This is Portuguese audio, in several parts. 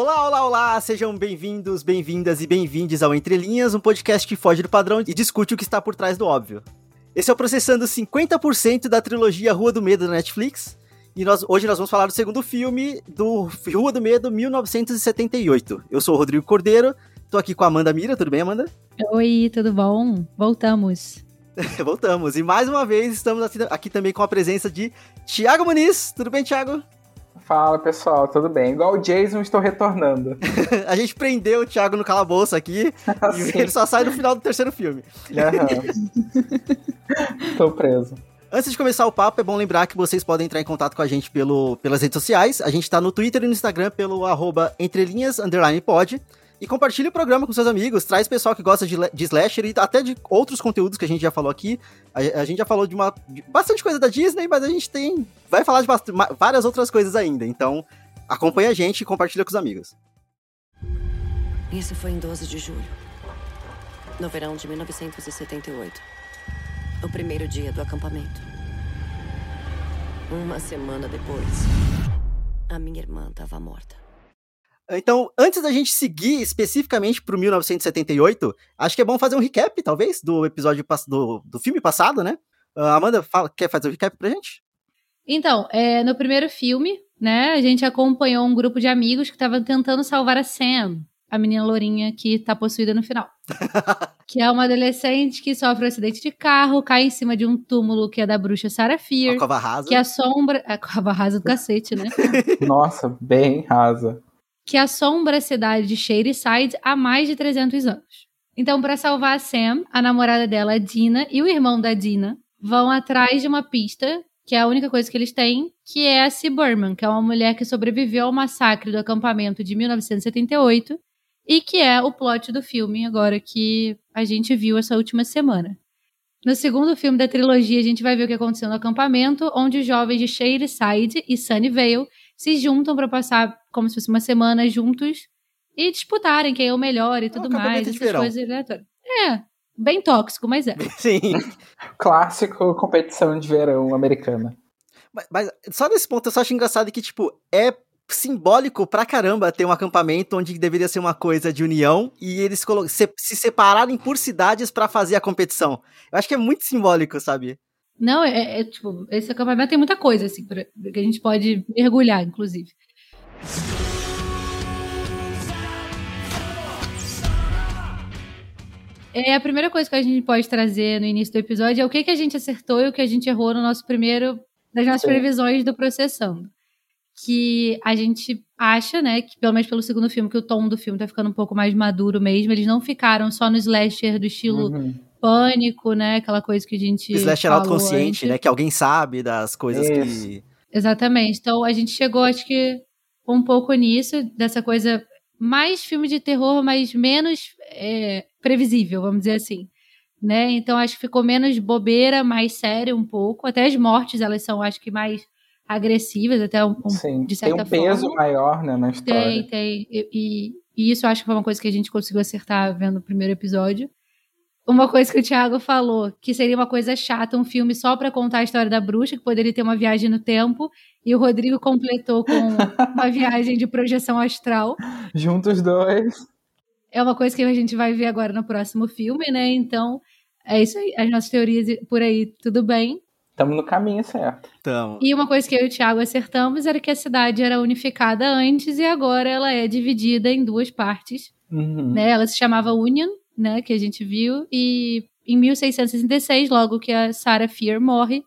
Olá, olá, olá! Sejam bem-vindos, bem-vindas e bem-vindes ao Entre Linhas, um podcast que foge do padrão e discute o que está por trás do óbvio. Esse é o Processando 50% da trilogia Rua do Medo da Netflix. E nós, hoje nós vamos falar do segundo filme do Rua do Medo 1978. Eu sou o Rodrigo Cordeiro, tô aqui com a Amanda Mira, tudo bem, Amanda? Oi, tudo bom? Voltamos. Voltamos. E mais uma vez estamos aqui também com a presença de Tiago Muniz. Tudo bem, Tiago? Fala pessoal, tudo bem? Igual o Jason, estou retornando. a gente prendeu o Thiago no calabouço aqui e ele só sai no final do terceiro filme. Estou preso. Antes de começar o papo, é bom lembrar que vocês podem entrar em contato com a gente pelo, pelas redes sociais. A gente está no Twitter e no Instagram pelo arroba entrelinhas, pod. E compartilhe o programa com seus amigos, traz pessoal que gosta de, de slasher e até de outros conteúdos que a gente já falou aqui. A, a gente já falou de uma de bastante coisa da Disney, mas a gente tem vai falar de várias outras coisas ainda. Então, acompanha a gente e compartilha com os amigos. Isso foi em 12 de julho, no verão de 1978. O primeiro dia do acampamento. Uma semana depois, a minha irmã estava morta. Então, antes da gente seguir especificamente pro 1978, acho que é bom fazer um recap, talvez, do episódio do, do filme passado, né? Uh, Amanda, fala, quer fazer o um recap pra gente? Então, é, no primeiro filme, né, a gente acompanhou um grupo de amigos que estavam tentando salvar a Sam, a menina lourinha que tá possuída no final. que é uma adolescente que sofre um acidente de carro, cai em cima de um túmulo que é da bruxa Sarah Fear. A cova rasa. Que assombra... A cova rasa do cacete, né? Nossa, bem rasa que assombra a cidade de Shadyside há mais de 300 anos. Então, para salvar a Sam, a namorada dela, a Dina, e o irmão da Dina vão atrás de uma pista, que é a única coisa que eles têm, que é a C. Burman, que é uma mulher que sobreviveu ao massacre do acampamento de 1978 e que é o plot do filme agora que a gente viu essa última semana. No segundo filme da trilogia, a gente vai ver o que aconteceu no acampamento, onde os jovens de Shadyside e Sunnyvale se juntam para passar como se fosse uma semana juntos e disputarem quem é o melhor e tudo oh, mais, essas verão. coisas aleatórias. É, bem tóxico, mas é. Sim. Clássico competição de verão americana. Mas, mas, só nesse ponto eu só acho engraçado que, tipo, é simbólico pra caramba ter um acampamento onde deveria ser uma coisa de união e eles se, se separarem por cidades para fazer a competição. Eu acho que é muito simbólico, sabe? Não, é, é, é, tipo, esse acampamento tem muita coisa, assim, pra, que a gente pode mergulhar, inclusive. É a primeira coisa que a gente pode trazer no início do episódio é o que, que a gente acertou e o que a gente errou no nosso primeiro das nossas Sim. previsões do processando. Que a gente acha, né, que pelo menos pelo segundo filme, que o tom do filme tá ficando um pouco mais maduro mesmo. Eles não ficaram só no slasher do estilo uhum pânico, né? Aquela coisa que a gente. Slash autoconsciente, né? Que alguém sabe das coisas Isso. que. Exatamente. Então a gente chegou, acho que, um pouco nisso, dessa coisa mais filme de terror, mas menos é, previsível, vamos dizer assim. Né? Então acho que ficou menos bobeira, mais sério um pouco. Até as mortes, elas são, acho que, mais agressivas, até um, Sim, de certa tem um forma. peso maior né, na história. Tem, tem. E, e, e, isso acho que foi uma coisa que a gente conseguiu acertar vendo o primeiro episódio uma coisa que o Thiago falou, que seria uma coisa chata, um filme só para contar a história da bruxa, que poderia ter uma viagem no tempo, e o Rodrigo completou com uma viagem de projeção astral. Juntos dois. É uma coisa que a gente vai ver agora no próximo filme, né? Então, é isso aí, as nossas teorias por aí, tudo bem. Estamos no caminho certo. Então. E uma coisa que eu e o Thiago acertamos era que a cidade era unificada antes e agora ela é dividida em duas partes. Uhum. Né? Ela se chamava Union né, que a gente viu, e em 1666, logo que a Sarah Fear morre,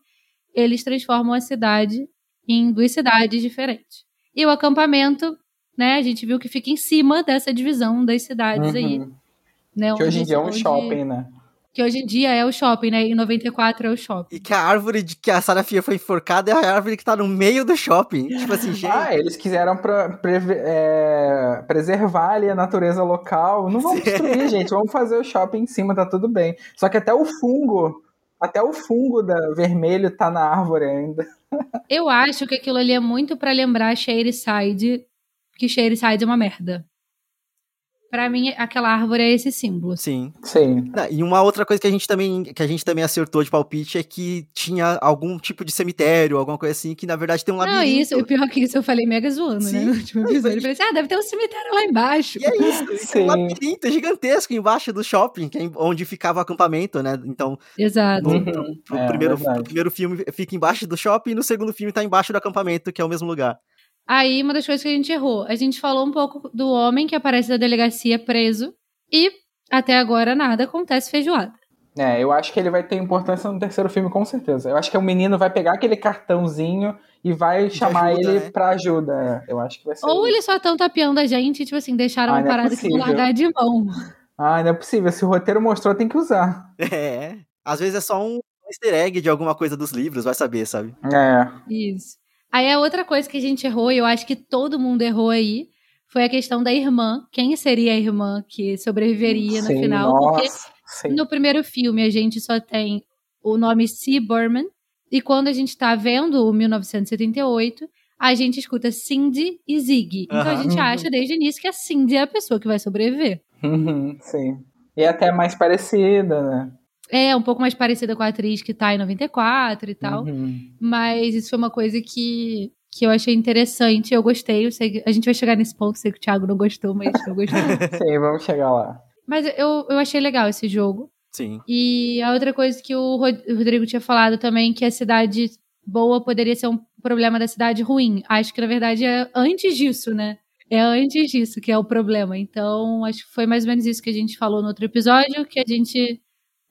eles transformam a cidade em duas cidades diferentes. E o acampamento, né, a gente viu que fica em cima dessa divisão das cidades uhum. aí. Né, que hoje em dia é um shopping, né? Que hoje em dia é o shopping, né? Em 94 é o shopping. E que a árvore de que a Sarafia foi enforcada é a árvore que tá no meio do shopping. Tipo assim, gente. Ah, eles quiseram pra, pre, é, preservar ali a natureza local. Não vamos destruir, gente. Vamos fazer o shopping em cima, tá tudo bem. Só que até o fungo. Até o fungo da vermelho tá na árvore ainda. Eu acho que aquilo ali é muito para lembrar Shadyside, que Shadyside é uma merda. Pra mim, aquela árvore é esse símbolo. Sim. Sim. E uma outra coisa que a gente também que a gente também acertou de palpite é que tinha algum tipo de cemitério, alguma coisa assim, que na verdade tem um labirinto. Não, isso, o pior que isso eu falei mega zoando, né? Sim. No último episódio. Eu falei assim, ah, deve ter um cemitério lá embaixo. E é isso, tem Sim. um labirinto gigantesco embaixo do shopping, que é onde ficava o acampamento, né? Então, Exato. no, Uhum. pro É, primeiro, verdade. pro primeiro filme fica embaixo do shopping e no segundo filme tá embaixo do acampamento, que é o mesmo lugar. Aí, uma das coisas que a gente errou, a gente falou um pouco do homem que aparece da delegacia preso e até agora nada acontece feijoada. É, eu acho que ele vai ter importância no terceiro filme, com certeza. Eu acho que o menino vai pegar aquele cartãozinho e vai chamar ajuda, ele né? pra ajuda. é. Eu acho que vai ser. Ou isso. eles só estão tapeando a gente, tipo assim, deixaram Ah, uma não é parada que vão possível. largar de mão. Ah, não é possível. Se o roteiro mostrou, tem que usar. É. Às vezes é só um easter egg de alguma coisa dos livros, vai saber, sabe? É. Isso. Aí a outra coisa que a gente errou, e eu acho que todo mundo errou aí, foi a questão da irmã. Quem seria a irmã que sobreviveria no Sim, final? Porque Nossa, sim. no primeiro filme a gente só tem o nome C. Berman, e quando a gente tá vendo o 1978, a gente escuta Cindy e Zig. Então a Aham. gente Uhum. acha desde o início que a Cindy é a pessoa que vai sobreviver. Uhum, sim. E é até mais parecida, né? É um pouco mais parecida com a atriz que tá em 94 e tal. Uhum. Mas isso foi uma coisa que, que eu achei interessante. Eu gostei. Eu sei que a gente vai chegar nesse ponto. Sei que o Thiago não gostou, mas eu gostei. Sim, vamos chegar lá. mas eu, eu achei legal esse jogo. Sim. E a outra coisa que o Rodrigo tinha falado também, que a cidade boa poderia ser um problema da cidade ruim. Acho que, na verdade, é antes disso, né? É antes disso que é o problema. Então, acho que foi mais ou menos isso que a gente falou no outro episódio, que a gente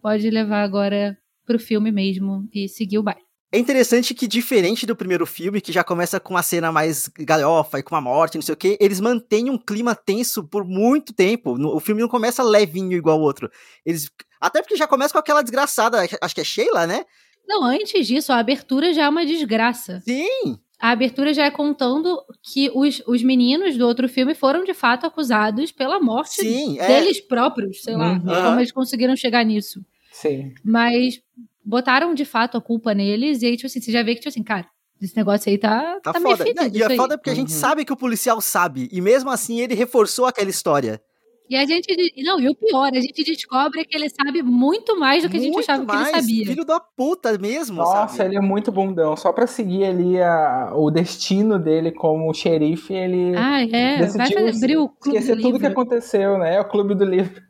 pode levar agora pro filme mesmo e seguir o baile. É interessante que, diferente do primeiro filme, que já começa com uma cena mais galhofa e com uma morte, não sei o quê, eles mantêm um clima tenso por muito tempo. O filme não começa levinho igual o outro. Eles. Até porque já começa com aquela desgraçada, acho que é Sheila, né? Não, antes disso, a abertura já é uma desgraça. Sim! A abertura já é contando que os, os meninos do outro filme foram de fato acusados pela morte Sim, é. deles próprios, sei lá, Uhum. como eles conseguiram chegar nisso. Sim. Mas botaram de fato a culpa neles, e aí, tipo assim, você já vê que, tipo assim, cara, esse negócio aí tá, Tá, tá, meio foda. fedido. e é aí. foda porque a gente Uhum. sabe que o policial sabe. E mesmo assim ele reforçou aquela história. E a gente. Não, e o pior, a gente descobre que ele sabe muito mais do que a gente Muito achava mais, que ele sabia. Filho da puta mesmo, Nossa, sabe? ele é muito bundão. Só pra seguir ali a- o destino dele como xerife, ele Ah, é. Vai decidiu fazer, abrir o clube esquecer do tudo que livro. aconteceu, né? É o clube do livro.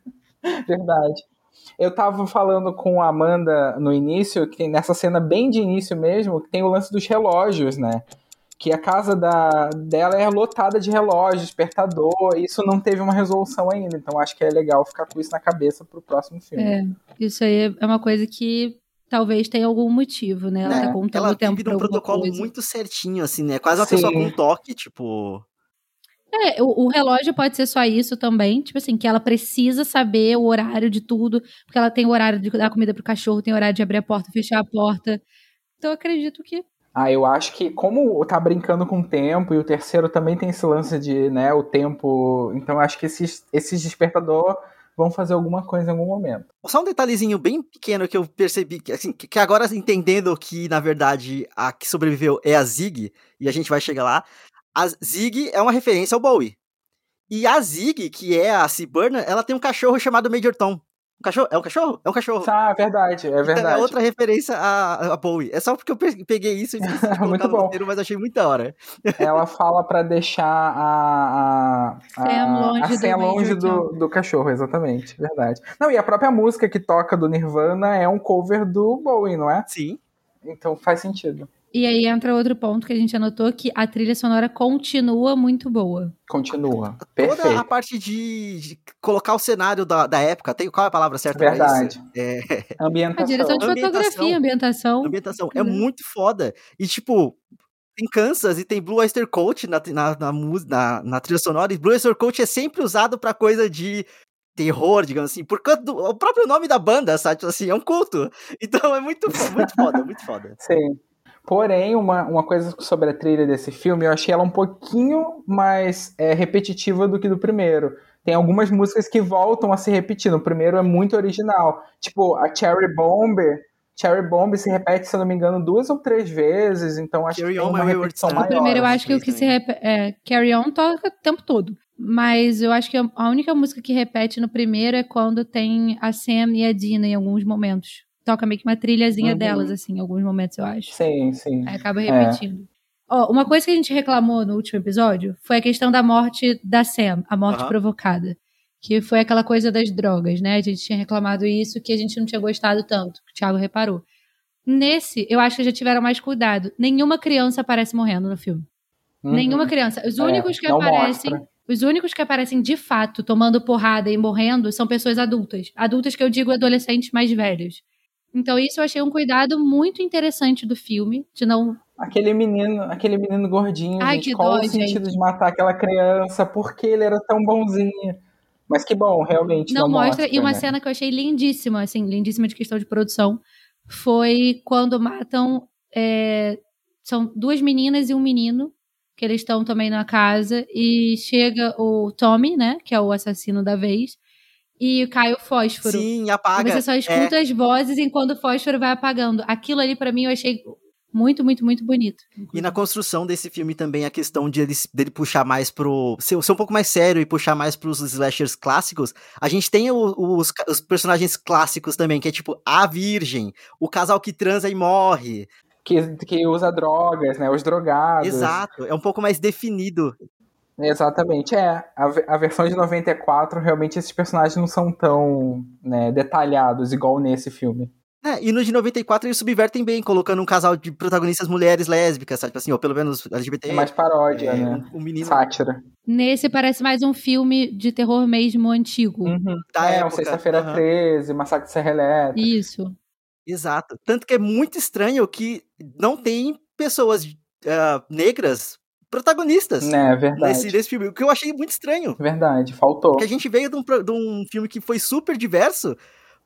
Verdade. Eu tava falando com a Amanda no início, que nessa cena bem de início mesmo, que tem o lance dos relógios, né? Que a casa da, dela é lotada de relógios, despertador, e isso não teve uma resolução ainda. Então acho que é legal ficar com isso na cabeça pro próximo filme. É, isso aí é uma coisa que talvez tenha algum motivo, né? Ela É, tá contando Ela o tempo num alguma protocolo coisa. muito certinho, assim, né? Quase uma Sim. pessoa com um toque, tipo. É, o, o relógio pode ser só isso também. Tipo assim, que ela precisa saber o horário de tudo. Porque ela tem o horário de dar comida pro cachorro, tem o horário de abrir a porta, fechar a porta. Então eu acredito que. Ah, eu acho que como tá brincando com o tempo, e o terceiro também tem esse lance de, né, o tempo. Então eu acho que esses, esses despertador vão fazer alguma coisa em algum momento. Só um detalhezinho bem pequeno que eu percebi, que, assim, que que agora entendendo que, na verdade, a que sobreviveu é a Zig, e a gente vai chegar lá, a Zig é uma referência ao Bowie. E a Zig, que é a Ciburna, ela tem um cachorro chamado Major Tom. Um cachorro? É um cachorro? É um cachorro. Ah, verdade, é Então verdade. é outra referência a, a Bowie. É só porque eu pe- peguei isso e Muito bom. roteiro, mas achei muito da hora. Ela fala pra deixar a, a, a, longe a do longe do, do cachorro, exatamente, verdade. Não, e a própria música que toca do Nirvana é um cover do Bowie, não é? Sim. Então faz sentido. E aí entra outro ponto que a gente anotou que a trilha sonora continua muito boa. Continua. Toda a Perfeito. parte de, de colocar o cenário da, da época, tem qual é a palavra certa pra Verdade. isso? É, A Ambientação. direção de Ambientação. fotografia, ambientação. ambientação é Uhum. muito foda. E, tipo, tem Kansas e tem Blue Oyster Cult na, na, na, na, na trilha sonora. E Blue Oyster Cult é sempre usado pra coisa de terror, digamos assim, por causa do o próprio nome da banda, sabe? Tipo Assim, é um culto. Então é muito, muito foda, muito foda. Sim. Porém, uma, uma coisa sobre a trilha desse filme, eu achei ela um pouquinho mais é, repetitiva do que do primeiro. Tem algumas músicas que voltam a se repetir. No primeiro é muito original. Tipo, a Cherry Bomber Cherry Bomb se repete, se eu não me engano, duas ou três vezes, então acho Carry que On tem é uma repetição maior. O primeiro eu acho que o que se repete. É, Carry On toca o tempo todo. Mas eu acho que a única música que repete no primeiro é quando tem a Sam e a Dina em alguns momentos. Toca meio que uma trilhazinha Uhum. delas, assim, em alguns momentos, eu acho. Sim, sim. Aí acaba repetindo. Ó, uma coisa que a gente reclamou no último episódio foi a questão da morte da Sam, a morte Aham. provocada. Que foi aquela coisa das drogas, né? A gente tinha reclamado isso, que a gente não tinha gostado tanto, que o Thiago reparou. Nesse, eu acho que já tiveram mais cuidado. Nenhuma criança aparece morrendo no filme. Uhum. Nenhuma criança. Os É, únicos que aparecem. mostra. Os únicos que aparecem de fato tomando porrada e morrendo são pessoas adultas. Adultas que eu digo adolescentes mais velhos. Então, isso eu achei um cuidado muito interessante do filme, de não. Aquele menino, aquele menino gordinho, Ai, gente, qual dó, o sentido gente. de matar aquela criança? Por que ele era tão bonzinho? Mas que bom, realmente Não, não, mostra. E uma né? cena que eu achei lindíssima, assim, lindíssima de questão de produção, foi quando matam. é, são duas meninas e um menino, que eles estão também na casa, e chega o Tommy, né, que é o assassino da vez, e cai o fósforo. Sim, E apaga. você só É, escuta as vozes enquanto o fósforo vai apagando. Aquilo ali, pra mim, eu achei muito, muito, muito bonito. E na construção desse filme também a questão de ele, dele puxar mais pro. Ser, ser um pouco mais sério e puxar mais pros slashers clássicos. A gente tem o- os, ca- os personagens clássicos também, que é tipo a Virgem, o casal que transa e morre. Que, que usa drogas, né? Os drogados. Exato. É um pouco mais definido. Exatamente, é. A, a versão de 94, realmente esses personagens não são tão né, detalhados igual nesse filme. É, e no de 94 eles subvertem bem, colocando um casal de protagonistas mulheres lésbicas, sabe? Tipo assim, ou pelo menos LGBT. É mais paródia, é, né? um, um menino Sátira. Nesse parece mais um filme de terror mesmo antigo. Uhum. da é, um época. Sexta-feira Aham. 13, Massacre de Serra Elétrica. Isso. Exato. Tanto que é muito estranho que não tem pessoas ah, negras protagonistas Né, é verdade. nesse, nesse filme, o que eu achei muito estranho. Verdade, faltou. Porque a gente veio de um, de um filme que foi super diverso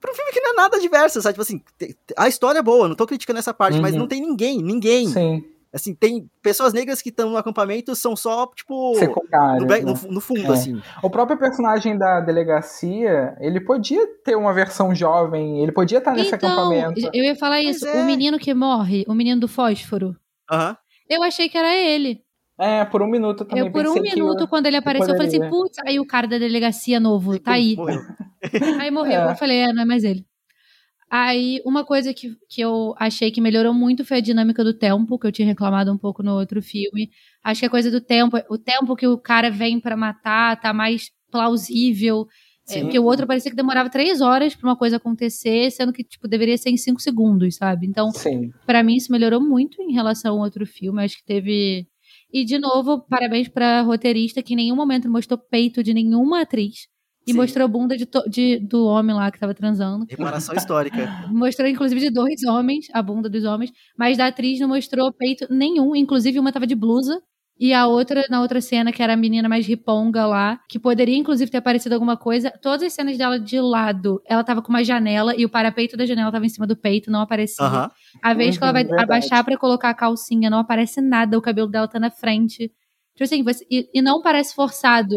pra um filme que não é nada diverso, sabe? Tipo assim, a história é boa, não tô criticando essa parte, mas Uhum. não tem ninguém, ninguém. Sim, Assim, tem pessoas negras que estão no acampamento, são só, tipo, secundário. no, né? no- no fundo, É. assim. O próprio personagem da delegacia, ele podia ter uma versão jovem, ele podia estar nesse Então, acampamento. eu ia falar isso. é. O menino que morre, o menino do fósforo, Aham. eu achei que era ele. É, por um minuto eu também Eu, por um pensei que minuto, quando ele apareceu, eu falei assim, putz, aí o cara da delegacia novo, tá aí. Morreu. Aí morreu. É. Eu falei, é, não é mais ele. Aí, uma coisa que, que eu achei que melhorou muito foi a dinâmica do tempo, que eu tinha reclamado um pouco no outro filme. Acho que a coisa do tempo, o tempo que o cara vem pra matar tá mais plausível. É, porque o outro parecia que demorava três horas pra uma coisa acontecer, sendo que, tipo, deveria ser em cinco segundos, sabe? Então. Pra mim isso melhorou muito em relação ao outro filme. Acho que teve. E de novo, parabéns pra roteirista que em nenhum momento mostrou peito de nenhuma atriz. E Sim. mostrou bunda de de- do homem lá que tava transando. Reparação histórica. Mostrou, inclusive, de dois homens, a bunda dos homens. Mas da atriz não mostrou peito nenhum. Inclusive, uma tava de blusa. E a outra, na outra cena, que era a menina mais riponga lá, que poderia, inclusive, ter aparecido alguma coisa. Todas as cenas dela de lado, ela tava com uma janela e o parapeito da janela tava em cima do peito, não aparecia. A vez que ela vai Uhum, verdade. abaixar pra colocar a calcinha, não aparece nada, o cabelo dela tá na frente. Tipo assim, você- e, e não parece forçado.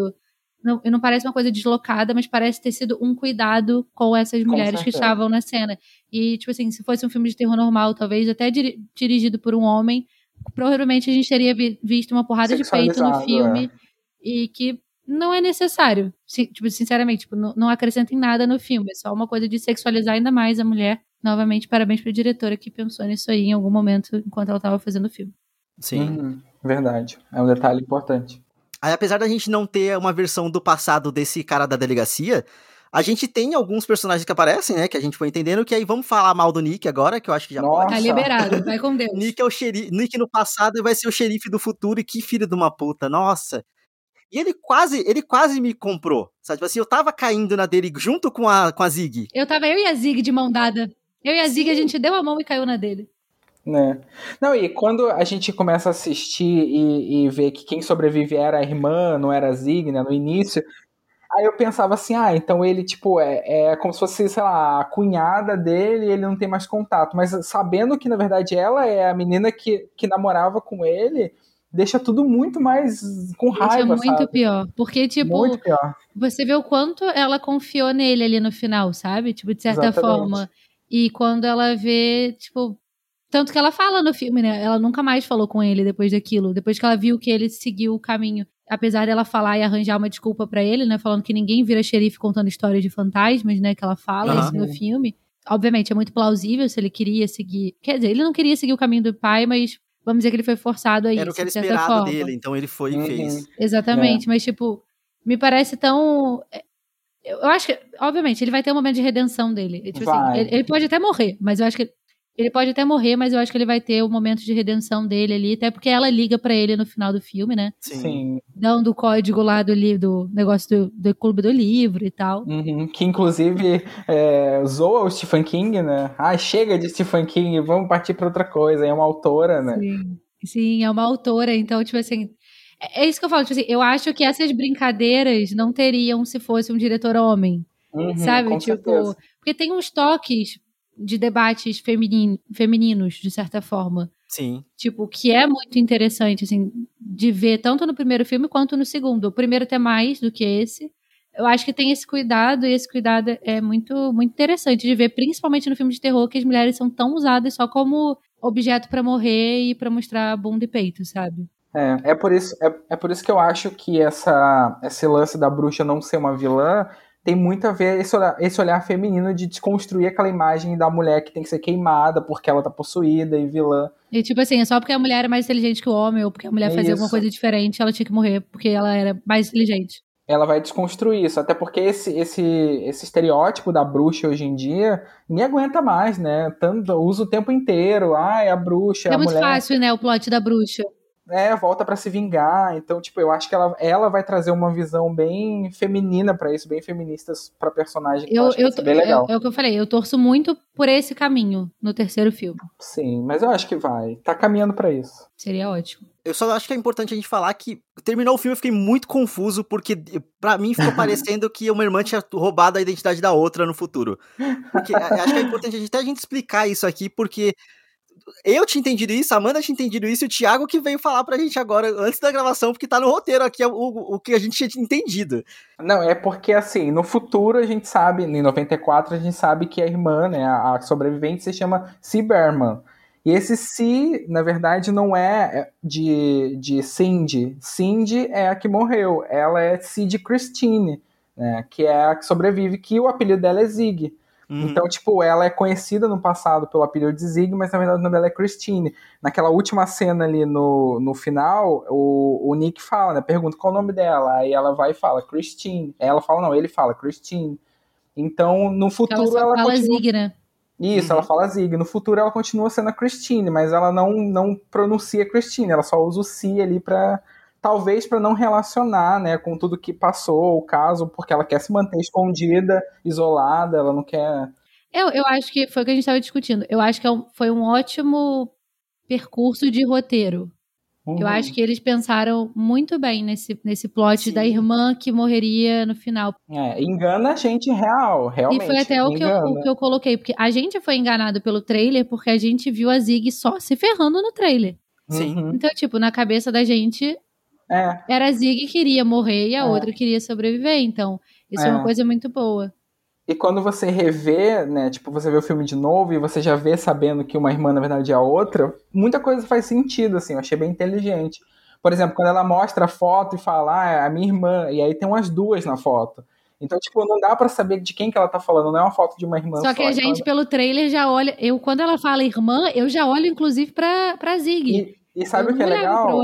Não, e não parece uma coisa deslocada, mas parece ter sido um cuidado com essas mulheres que certeza. estavam na cena. E, tipo assim, se fosse um filme de terror normal, talvez até diri- dirigido por um homem, provavelmente a gente teria vi- visto uma porrada de peito no Sexualizado, filme. E que não é necessário. Si- tipo, sinceramente, tipo, não, não acrescenta em nada no filme. É só uma coisa de sexualizar ainda mais a mulher. Novamente, parabéns pra diretora que pensou nisso aí em algum momento enquanto ela tava fazendo o filme. Sim. Uhum, verdade. É um detalhe importante. Aí, apesar da gente não ter uma versão do passado desse cara da delegacia, a gente tem alguns personagens que aparecem, né? Que a gente foi entendendo, que aí vamos falar mal do Nick agora, que eu acho que já Nossa. pode. Tá liberado, vai com Deus. Nick é o xerife. Nick no passado vai ser o xerife do futuro e que filho de uma puta, nossa. E ele quase, ele quase me comprou. Sabe, tipo assim, eu tava caindo na dele junto com a, com a Zig. Eu tava eu e a Zig de mão dada. Eu e a Zig, a gente deu a mão e caiu na dele. Né? Não, e quando a gente começa a assistir e, e ver que quem sobrevive era a irmã, não era a Zig, né, no início, aí eu pensava assim, ah, então ele, tipo, é, é como se fosse, sei lá, a cunhada dele e ele não tem mais contato. Mas sabendo que, na verdade, ela é a menina que, que namorava com ele, deixa tudo muito mais com é raiva, muito sabe? pior. Porque, tipo, Muito pior. você vê o quanto ela confiou nele ali no final, sabe? Tipo, de certa Exatamente. forma. E quando ela vê, tipo. Tanto que ela fala no filme, né? Ela nunca mais falou com ele depois daquilo. Depois que ela viu que ele seguiu o caminho. Apesar dela falar e arranjar uma desculpa para ele, né? Falando que ninguém vira xerife contando histórias de fantasmas, né? Que ela fala Aham. isso no filme. Obviamente, é muito plausível se ele queria seguir. Quer dizer, ele não queria seguir o caminho do pai, mas vamos dizer que ele foi forçado a isso. Era o que era de esperado forma. dele, então ele foi e Uhum. fez. Exatamente, mas tipo, me parece tão. é, Eu acho que, obviamente, ele vai ter um momento de redenção dele. Tipo assim, ele, ele pode até morrer, mas eu acho que. Ele pode até morrer, mas eu acho que ele vai ter o momento de redenção dele ali, até porque ela liga pra ele no final do filme, né? Sim. Dando o código lá do, li- do negócio do, do clube do livro e tal. Uhum, Que inclusive é, zoa o Stephen King, né? Ah, chega de Stephen King, vamos partir para outra coisa. É uma autora, né? Sim. Sim, é uma autora, então, tipo assim. É é isso que eu falo, tipo assim, eu acho que essas brincadeiras não teriam se fosse um diretor homem. Uhum, sabe? com tipo, certeza. porque tem uns toques de debates feminin, femininos, de certa forma. Sim. Tipo, que é muito interessante, assim, de ver tanto no primeiro filme quanto no segundo. O primeiro tem mais do que esse. Eu acho que tem esse cuidado, e esse cuidado é muito, muito interessante de ver, principalmente no filme de terror, que as mulheres são tão usadas só como objeto pra morrer e pra mostrar bunda e peito, sabe? É, é, por isso, é, é por isso que eu acho que essa, esse lance da bruxa não ser uma vilã tem muito a ver esse olhar, esse olhar feminino de desconstruir aquela imagem da mulher que tem que ser queimada porque ela tá possuída e vilã. E tipo assim, é só porque a mulher é mais inteligente que o homem, ou porque a mulher É fazia alguma isso. coisa diferente, ela tinha que morrer porque ela era mais inteligente. Ela vai desconstruir isso, até porque esse, esse, esse estereótipo da bruxa hoje em dia ninguém aguenta mais, né? Tanto, usa o tempo inteiro, ah, é a bruxa, É a muito mulher. fácil, né, o plot da bruxa. É, volta pra se vingar. Então, tipo, eu acho que ela, ela vai trazer uma visão bem feminina pra isso, bem feminista pra personagem. que Eu, acho que eu, ser bem legal. é, é o que eu falei, eu torço muito por esse caminho no terceiro filme. Sim, mas eu acho que vai. Tá caminhando pra isso. Seria ótimo. Eu só acho que é importante a gente falar que terminou o filme eu fiquei muito confuso, porque pra mim ficou parecendo que uma irmã tinha roubado a identidade da outra no futuro. Porque acho que é importante a gente, até a gente explicar isso aqui, porque eu tinha entendido isso, a Amanda tinha entendido isso, e o Thiago que veio falar pra gente agora, antes da gravação, porque tá no roteiro aqui o, o que a gente tinha entendido. Não, é porque assim, no futuro a gente sabe, em 94 a gente sabe que a irmã, né, a a sobrevivente se chama C. Berman. E esse C, na verdade, não é de, de Cindy. Cindy é a que morreu. Ela é Sid Christine, né, que é a que sobrevive, que o apelido dela é Zig. Uhum. Então, tipo, ela é conhecida no passado pelo apelido de Zig, mas na verdade o nome dela é Christine. Naquela última cena ali no, no final, o, o Nick fala, né? Pergunta qual o nome dela. Aí ela vai e fala, Christine. Aí ela fala, não, ele fala, Christine. Então, no Ela futuro só ela, fala continua... Zig, né? Isso, Uhum. ela fala Zig. No futuro ela continua sendo a Christine, mas ela não, não pronuncia Christine. Ela só usa o si ali pra... Talvez para não relacionar, né, com tudo que passou, o caso, porque ela quer se manter escondida, isolada, ela não quer Eu, eu acho que foi o que a gente estava discutindo. Eu acho que é foi um ótimo percurso de roteiro. Eu Uhum. acho que eles pensaram muito bem nesse, nesse plot Sim. da irmã que morreria no final. É, engana a gente real, realmente. e foi até o que, eu, o que eu coloquei, porque a gente foi enganado pelo trailer porque a gente viu a Zig só se ferrando no trailer. Sim. Uhum. Então, tipo, na cabeça da gente, É, era a Zig que queria morrer e a É. outra queria sobreviver. Então, isso é. É. uma coisa muito boa. e quando você revê, né, tipo, você vê o filme de novo e você já vê sabendo que uma irmã, na verdade, é a outra, muita coisa faz sentido, assim, eu achei bem inteligente. Por exemplo, quando ela mostra a foto e fala, ah, é a minha irmã, e aí tem umas duas na foto. Então, tipo, não dá pra saber de quem que ela tá falando, não é uma foto de uma irmã Só que a então gente, pelo trailer, já olha. Eu, quando ela fala irmã, eu já olho, inclusive, pra, pra Zig. E, e sabe eu o que é legal?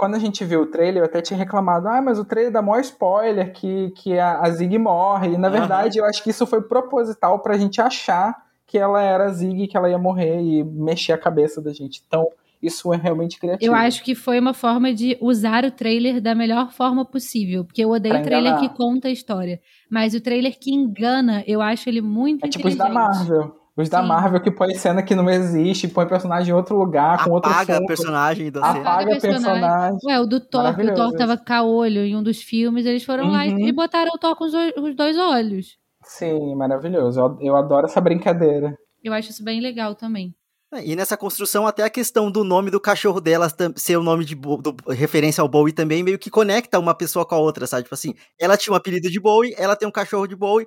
Quando a gente viu o trailer, eu até tinha reclamado, ah, mas o trailer dá maior spoiler que, que a, a Zig morre. E na verdade, eu acho que isso foi proposital pra gente achar que ela era a Zig, que ela ia morrer e mexer a cabeça da gente. Então, isso é realmente criativo. Eu acho que foi uma forma de usar o trailer da melhor forma possível. Porque eu odeio o trailer que conta a história. Mas o trailer que engana, eu acho ele muito É tipo os da. Marvel. Os da Sim. Marvel que põe cena que não existe, põe personagem em outro lugar, com outro Apaga personagem da cena. apaga Apaga personagem. Ué, o do Thor, que o Thor tava caolho em um dos filmes, eles foram lá e, Uhum. botaram o Thor com os, dois olhos. Sim, maravilhoso. Eu, eu adoro essa brincadeira. Eu acho isso bem legal também. É, E nessa construção, até a questão do nome do cachorro dela ser o nome de Bo- do- referência ao Bowie também meio que conecta uma pessoa com a outra, sabe? Tipo assim, ela tinha um apelido de Bowie, ela tem um cachorro de Bowie.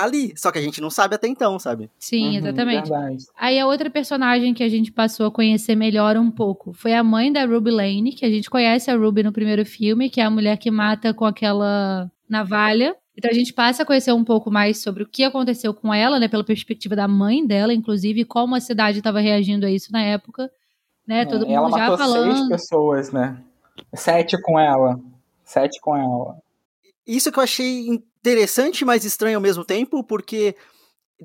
Tá ali, só que a gente não sabe até então, sabe? Sim, Uhum, exatamente. verdade. Aí a outra personagem que a gente passou a conhecer melhor um pouco foi a mãe da Ruby Lane, que a gente conhece a Ruby no primeiro filme, que é a mulher que mata com aquela navalha. Então a gente passa a conhecer um pouco mais sobre o que aconteceu com ela, né, pela perspectiva da mãe dela, inclusive, como a cidade estava reagindo a isso na época, né? Todo É, ela mundo já matou seis falando. pessoas, né? Sete com ela. Sete com ela. Isso que eu achei interessante, mas estranho ao mesmo tempo, porque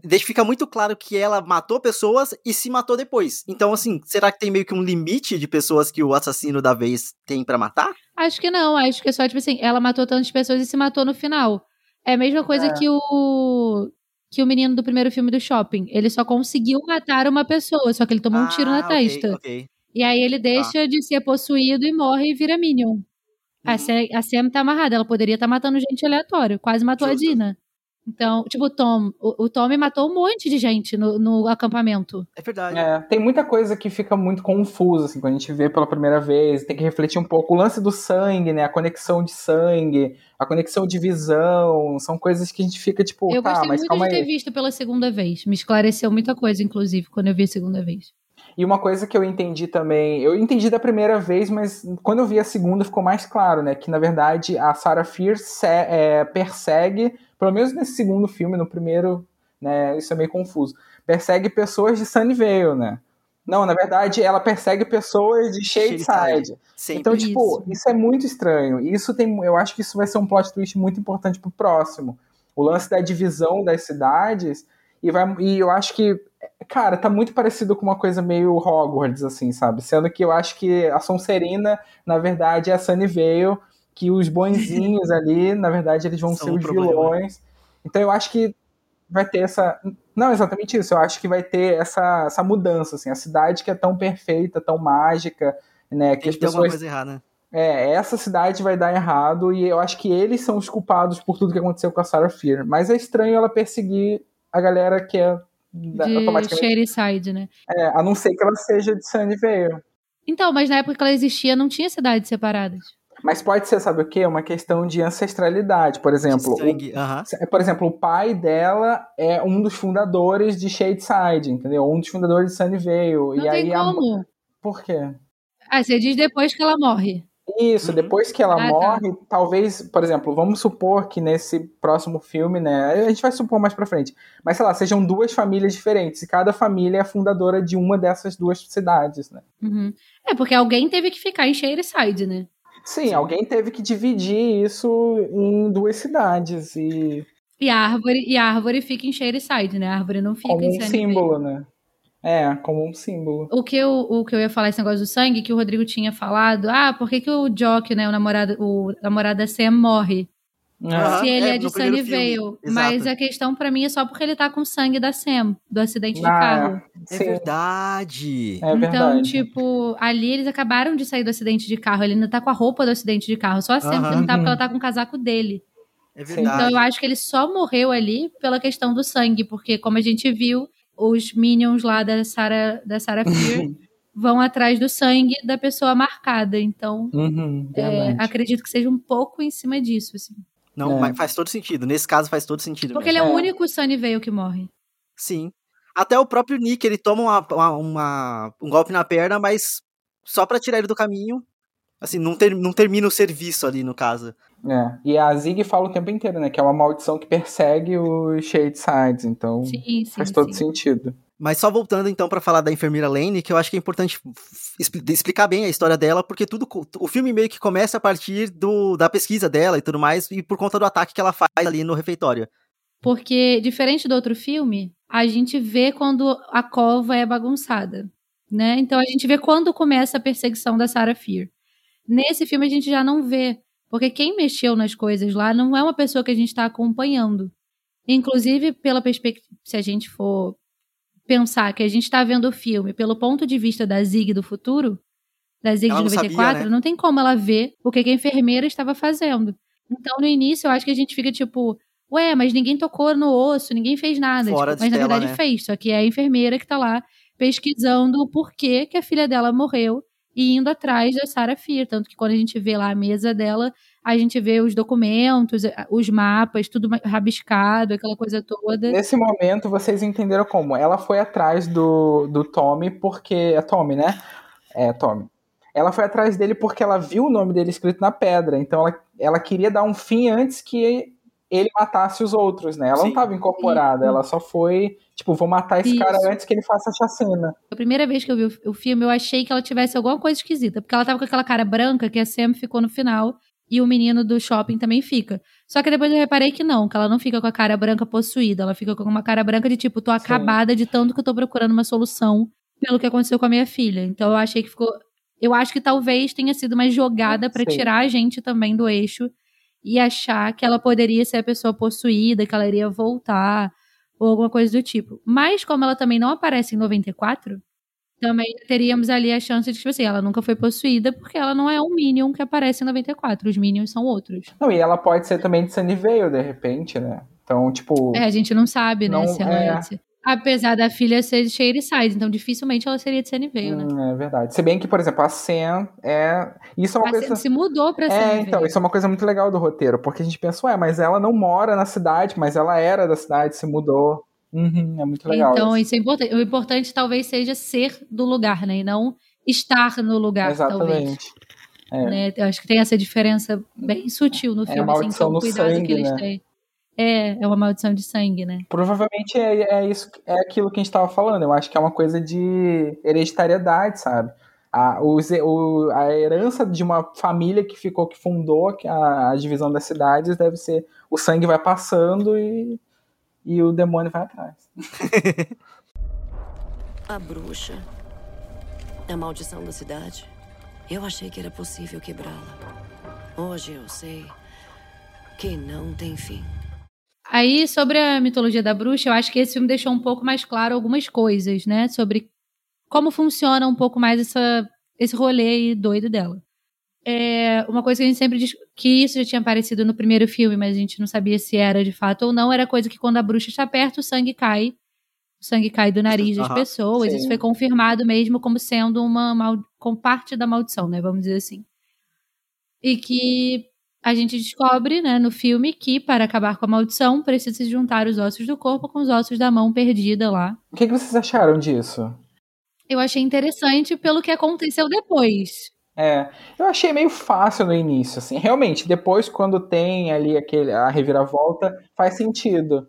deixa fica muito claro que ela matou pessoas e se matou depois. Então, assim, será que tem meio que um limite de pessoas que o assassino da vez tem pra matar? Acho que não, acho que é só, tipo assim, ela matou tantas pessoas e se matou no final. É a mesma coisa É. que o. Que o menino do primeiro filme do shopping. Ele só conseguiu matar uma pessoa, só que ele tomou um tiro na Ah, ok, testa. ok. E aí ele deixa de ser possuído e morre e vira Minion. A, Uhum. Sam, a Sam tá amarrada, ela poderia estar matando gente aleatória. Quase matou Justo. a Dina. Então, tipo, o Tom. O, o Tommy matou um monte de gente no, no acampamento. É verdade. É, tem muita coisa que fica muito confusa, assim, quando a gente vê pela primeira vez. Tem que refletir um pouco o lance do sangue, né? A conexão de sangue, a conexão de visão. São coisas que a gente fica tipo, eu tá, gostei mas muito calma de ter aí. visto pela segunda vez. Me esclareceu muita coisa, inclusive, quando eu vi a segunda vez. E uma coisa que eu entendi também, eu entendi da primeira vez, mas quando eu vi a segunda ficou mais claro, né? Que na verdade a Sarah Fierce se- é, persegue, pelo menos nesse segundo filme, no primeiro, né? Isso é meio confuso. Persegue pessoas de Sunnyvale, né? Não, na verdade ela persegue pessoas de Shadeside. Shadeside. Então, tipo, Isso. isso é muito estranho. E Isso tem, eu acho que isso vai ser um plot twist muito importante pro próximo. O lance da divisão das cidades e vai e eu acho que cara, tá muito parecido com uma coisa meio Hogwarts assim, sabe? Sendo que eu acho que a Sonserina, na verdade, é a Sunnyvale, que os bonzinhos ali, na verdade, eles vão São ser os problema. vilões. Então eu acho que vai ter essa não exatamente isso, eu acho que vai ter essa, essa mudança assim, a cidade que é tão perfeita, tão mágica, né, que Tem as ter alguma pessoas coisa errada. é, essa cidade vai dar errado e eu acho que eles são os culpados por tudo que aconteceu com a Sarah Fear. Mas é estranho ela perseguir a galera que é da- De automaticamente. Shadyside, né? É, a não ser que ela seja de Sunnyvale. Então, mas na época que ela existia, não tinha cidades separadas. Mas pode ser, sabe o quê? Uma questão de ancestralidade. Por exemplo, o, Sangue, aham. por exemplo, o pai dela é um dos fundadores de Shadeside, entendeu? Um dos fundadores de Sunnyvale. Não e tem aí a... como. Por quê? Ah, você diz depois que ela morre. Isso, Uhum. depois que ela Ah, tá. morre, talvez, por exemplo, vamos supor que nesse próximo filme, né? A gente vai supor mais pra frente. Mas sei lá, sejam duas famílias diferentes e cada família é fundadora de uma dessas duas cidades, né? Uhum. É, porque alguém teve que ficar em Shadyside, né? Sim, Sim. alguém teve que dividir isso em duas cidades e E a árvore, e a árvore fica em Shadyside, né? A árvore não fica como em um símbolo, né? É, como um símbolo. O que, eu, o que eu ia falar, esse negócio do sangue, que o Rodrigo tinha falado, ah, por que, que o Jock, né, o namorado, o namorado da Sam morre? Aham, se ele é, é, de Sunnyvale. filme, Mas a questão pra mim é só porque ele tá com sangue da Sam, do acidente de Ah, carro. É Sim, verdade. é então, verdade. tipo, ali eles acabaram de sair do acidente de carro. Ele ainda tá com a roupa do acidente de carro. Só a Sam que Aham. não tá, porque Uhum. ela tá com o casaco dele. É verdade. Então eu acho que ele só morreu ali pela questão do sangue, porque como a gente viu, os minions lá da Sarah, da Sarah Fear vão atrás do sangue da pessoa marcada. Então, Uhum, é, acredito que seja um pouco em cima disso, assim. Não, É. mas faz todo sentido. Nesse caso faz todo sentido. Porque ele mesmo. é o É. único Sunnyvale que morre. Sim. Até o próprio Nick, ele toma uma, uma- uma- um golpe na perna, mas só pra tirar ele do caminho. Assim, não, ter- não termina o serviço ali, no caso. É. E a Zig fala o tempo inteiro, né? Que é uma maldição que persegue os Shadesides, então Sim, sim, faz todo sim. sentido. Mas só voltando então pra falar da enfermeira Lane, que eu acho que é importante explicar bem a história dela, porque tudo o filme meio que começa a partir do, da pesquisa dela e tudo mais, e por conta do ataque que ela faz ali no refeitório. Porque, diferente do outro filme, a gente vê quando a cova é bagunçada, né? Então a gente vê quando começa a perseguição da Sarah Fear. Nesse filme a gente já não vê, porque quem mexeu nas coisas lá não é uma pessoa que a gente está acompanhando. Inclusive, pela perspectiva, se a gente for pensar que a gente está vendo o filme pelo ponto de vista da Zig do futuro, da Zig Ela de não sabia, 94, né? não tem como ela ver o que a enfermeira estava fazendo. Então, no início, eu acho que a gente fica tipo, ué, mas ninguém tocou no osso, ninguém fez nada. Fora Tipo, mas na verdade né? fez, só que é a enfermeira que tá lá pesquisando o porquê que a filha dela morreu e indo atrás da Sarah Fear. Tanto que quando a gente vê lá a mesa dela, a gente vê os documentos, os mapas, tudo rabiscado, aquela coisa toda. Nesse momento, vocês entenderam como? Ela foi atrás do, do Tommy, porque. É Tommy, né? É, Tommy. Ela foi atrás dele porque ela viu o nome dele escrito na pedra. Então ela, ela queria dar um fim antes que ele matasse os outros, né? Ela Sim. não estava incorporada, ela só foi, tipo, vou matar esse Isso. cara antes que ele faça a chacina. A primeira vez que eu vi o, filme, eu achei que ela tivesse alguma coisa esquisita, porque ela tava com aquela cara branca que a Sam ficou no final e o menino do shopping também fica. Só que depois eu reparei que não, que ela não fica com a cara branca possuída, ela fica com uma cara branca de tipo, tô acabada Sim. de tanto que eu tô procurando uma solução pelo que aconteceu com a minha filha. Então eu achei que ficou. Eu acho que talvez tenha sido uma jogada para tirar a gente também do eixo e achar que ela poderia ser a pessoa possuída, que ela iria voltar, ou alguma coisa do tipo. Mas como ela também não aparece em 94, também teríamos ali a chance de, tipo assim, ela nunca foi possuída porque ela não é um Minion que aparece em 94. Os Minions são outros. Não, e ela pode ser também de Sunnyvale, de repente, né? Então, tipo. É, a gente não sabe, né? Não, se ela é... Apesar da filha ser de Shadyside, então dificilmente ela seria de Sunnyvale, né? Hum, é verdade. Se bem que, por exemplo, a Sam é. Isso é uma a coisa. Sam se mudou pra É, então, isso é uma coisa muito legal do roteiro, porque a gente pensa, ué, mas ela não mora na cidade, mas ela era da cidade, se mudou. Uhum, é muito legal. Então, isso. isso é importante. O importante talvez seja ser do lugar, né? E não estar no lugar, Exatamente. talvez. É. Né? Eu acho que tem essa diferença bem sutil no filme. É maldição assim, então, no cuidado sangue, que eles né? têm. É, é uma maldição de sangue, né? Provavelmente é, é isso, é aquilo que a gente estava falando. Eu acho que é uma coisa de hereditariedade, sabe? A, os, o, a herança de uma família que ficou, que fundou a, a, divisão das cidades deve ser o sangue vai passando e, e o demônio vai atrás. a bruxa. A maldição da cidade. Eu achei que era possível quebrá-la. Hoje eu sei que não tem fim. Aí, sobre a mitologia da bruxa, eu acho que esse filme deixou um pouco mais claro algumas coisas, né? Sobre como funciona um pouco mais essa, esse rolê doido dela. É, uma coisa que a gente sempre diz que isso já tinha aparecido no primeiro filme, mas a gente não sabia se era de fato ou não, era coisa que quando a bruxa está perto, o sangue cai. O sangue cai do nariz das pessoas. Sim. Isso foi confirmado mesmo como sendo uma mal, com parte da maldição, né? Vamos dizer assim. E que a gente descobre, né, no filme, que para acabar com a maldição precisa se juntar os ossos do corpo com os ossos da mão perdida lá. O que, que vocês acharam disso? Eu achei interessante pelo que aconteceu depois. É, eu achei meio fácil no início, assim. Realmente, depois, quando tem ali aquele, a reviravolta, faz sentido.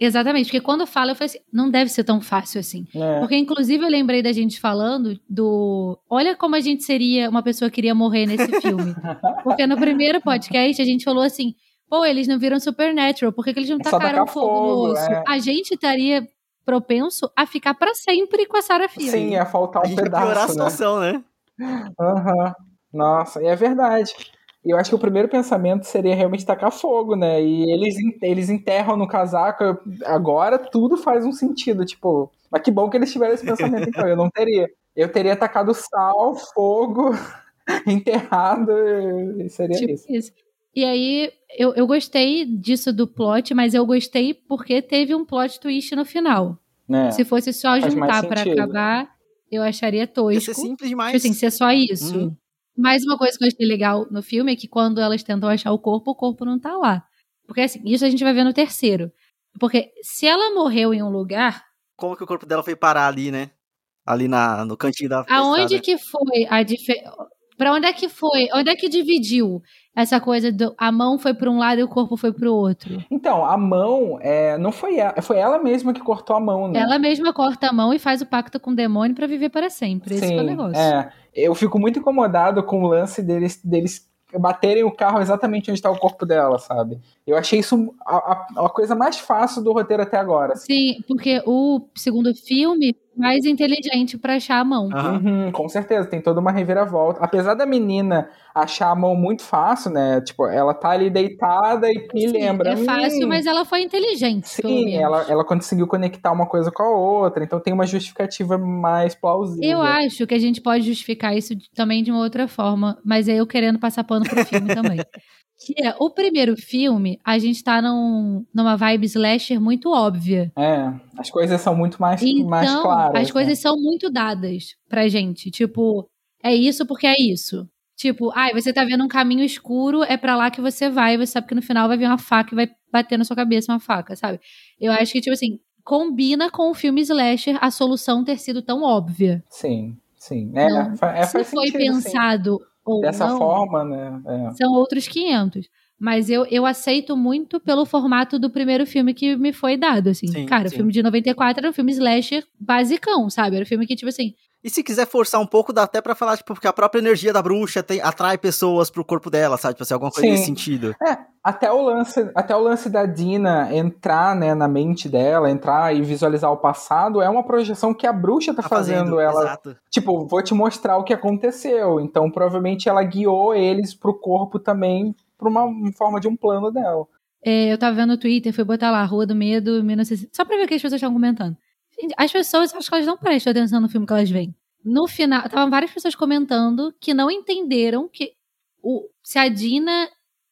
Exatamente, porque quando fala, eu falei assim, não deve ser tão fácil assim. É. Porque, inclusive, eu lembrei da gente falando do. Olha como a gente seria uma pessoa que iria morrer nesse filme. porque no primeiro podcast a gente falou assim: pô, eles não viram Supernatural, por que, que eles não tacaram fogo, fogo, no osso? É. A gente estaria propenso a ficar para sempre com a Sarah Fia. Sim, ia faltar um a pedaço. Ia piorar a situação, né? Aham. Uhum. Nossa, e é verdade. E eu acho que o primeiro pensamento seria realmente tacar fogo, né? E eles, eles enterram no casaco. Agora tudo faz um sentido. Tipo, mas que bom que eles tiveram esse pensamento, então. Eu não teria. Eu teria tacado sal, fogo, enterrado. E seria tipo isso. isso. E aí, eu, eu gostei disso do plot, mas eu gostei porque teve um plot twist no final. É, Se fosse só juntar para acabar, eu acharia tosco. Ia ser simples demais. Tipo assim, ser só isso. Hum. Mais uma coisa que eu achei legal no filme é que quando elas tentam achar o corpo, o corpo não tá lá. Porque assim, isso a gente vai ver no terceiro. Porque se ela morreu em um lugar. Como que o corpo dela foi parar ali, né? Ali na, no cantinho da. Aonde que foi a diferença. Pra onde é que foi? Onde é que dividiu essa coisa do a mão foi para um lado e o corpo foi para o outro? Então, a mão é, não foi ela, foi ela mesma que cortou a mão, né? Ela mesma corta a mão e faz o pacto com o demônio para viver para sempre. Sim, Esse é o negócio. É, eu fico muito incomodado com o lance deles, deles baterem o carro exatamente onde está o corpo dela, sabe? Eu achei isso a, a, a, coisa mais fácil do roteiro até agora. Sim, porque o segundo filme mais inteligente para achar a mão. Uhum, com certeza, tem toda uma reviravolta. Apesar da menina achar a mão muito fácil, né? Tipo, ela tá ali deitada e me lembra. É fácil, hum, mas ela foi inteligente. Sim, ela, ela conseguiu conectar uma coisa com a outra, então tem uma justificativa mais plausível. Eu acho que a gente pode justificar isso também de uma outra forma, mas é eu querendo passar pano pro filme também. Que é, o primeiro filme, a gente tá num, numa vibe slasher muito óbvia. É, as coisas são muito mais, então, mais claras. As né? coisas são muito dadas pra gente. Tipo, é isso porque é isso. Tipo, ai, você tá vendo um caminho escuro, é para lá que você vai, você sabe que no final vai vir uma faca e vai bater na sua cabeça uma faca, sabe? Eu acho que, tipo assim, combina com o filme Slasher a solução ter sido tão óbvia. Sim, sim. É, Não, é, Se faz foi sentido, sim. Ou Dessa não, forma, né? É. são outros 500. Mas eu, eu aceito muito pelo formato do primeiro filme que me foi dado, assim. Sim, Cara, sim. o filme de 94 era um filme slasher basicão, sabe? Era um filme que, tipo assim, E se quiser forçar um pouco, dá até pra falar, tipo, porque a própria energia da bruxa tem- atrai pessoas pro corpo dela, sabe? Tipo assim, alguma coisa Sim. nesse sentido. É, até o lance, até o lance da Dina entrar, né, na mente dela, entrar e visualizar o passado, é uma projeção que a bruxa tá, Tá fazendo, ela, Exato. tipo, vou te mostrar o que aconteceu. Então, provavelmente ela guiou eles pro corpo também pra uma forma de um plano dela. é, eu tava vendo no Twitter, fui botar lá, Rua do Medo, 1960, só pra ver o que as pessoas estavam comentando. As pessoas, acho que elas não prestam atenção no filme que elas veem. No final, estavam várias pessoas comentando que não entenderam que o, se a Dina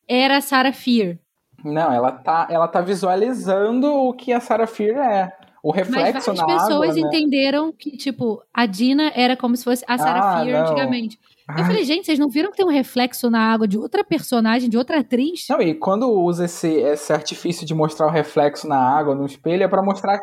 era a Sarah Fear. Não, ela tá, ela tá visualizando o que a Sarah Fear é. O Mas reflexo várias na pessoas água, né? entenderam que, tipo, a Dina era como se fosse a Sarah Ah, Fear não. antigamente. Eu Ah. falei, gente, vocês não viram que tem um reflexo na água de outra personagem, de outra atriz? Não, e quando usa esse, esse artifício de mostrar o reflexo na água, no espelho, é pra mostrar.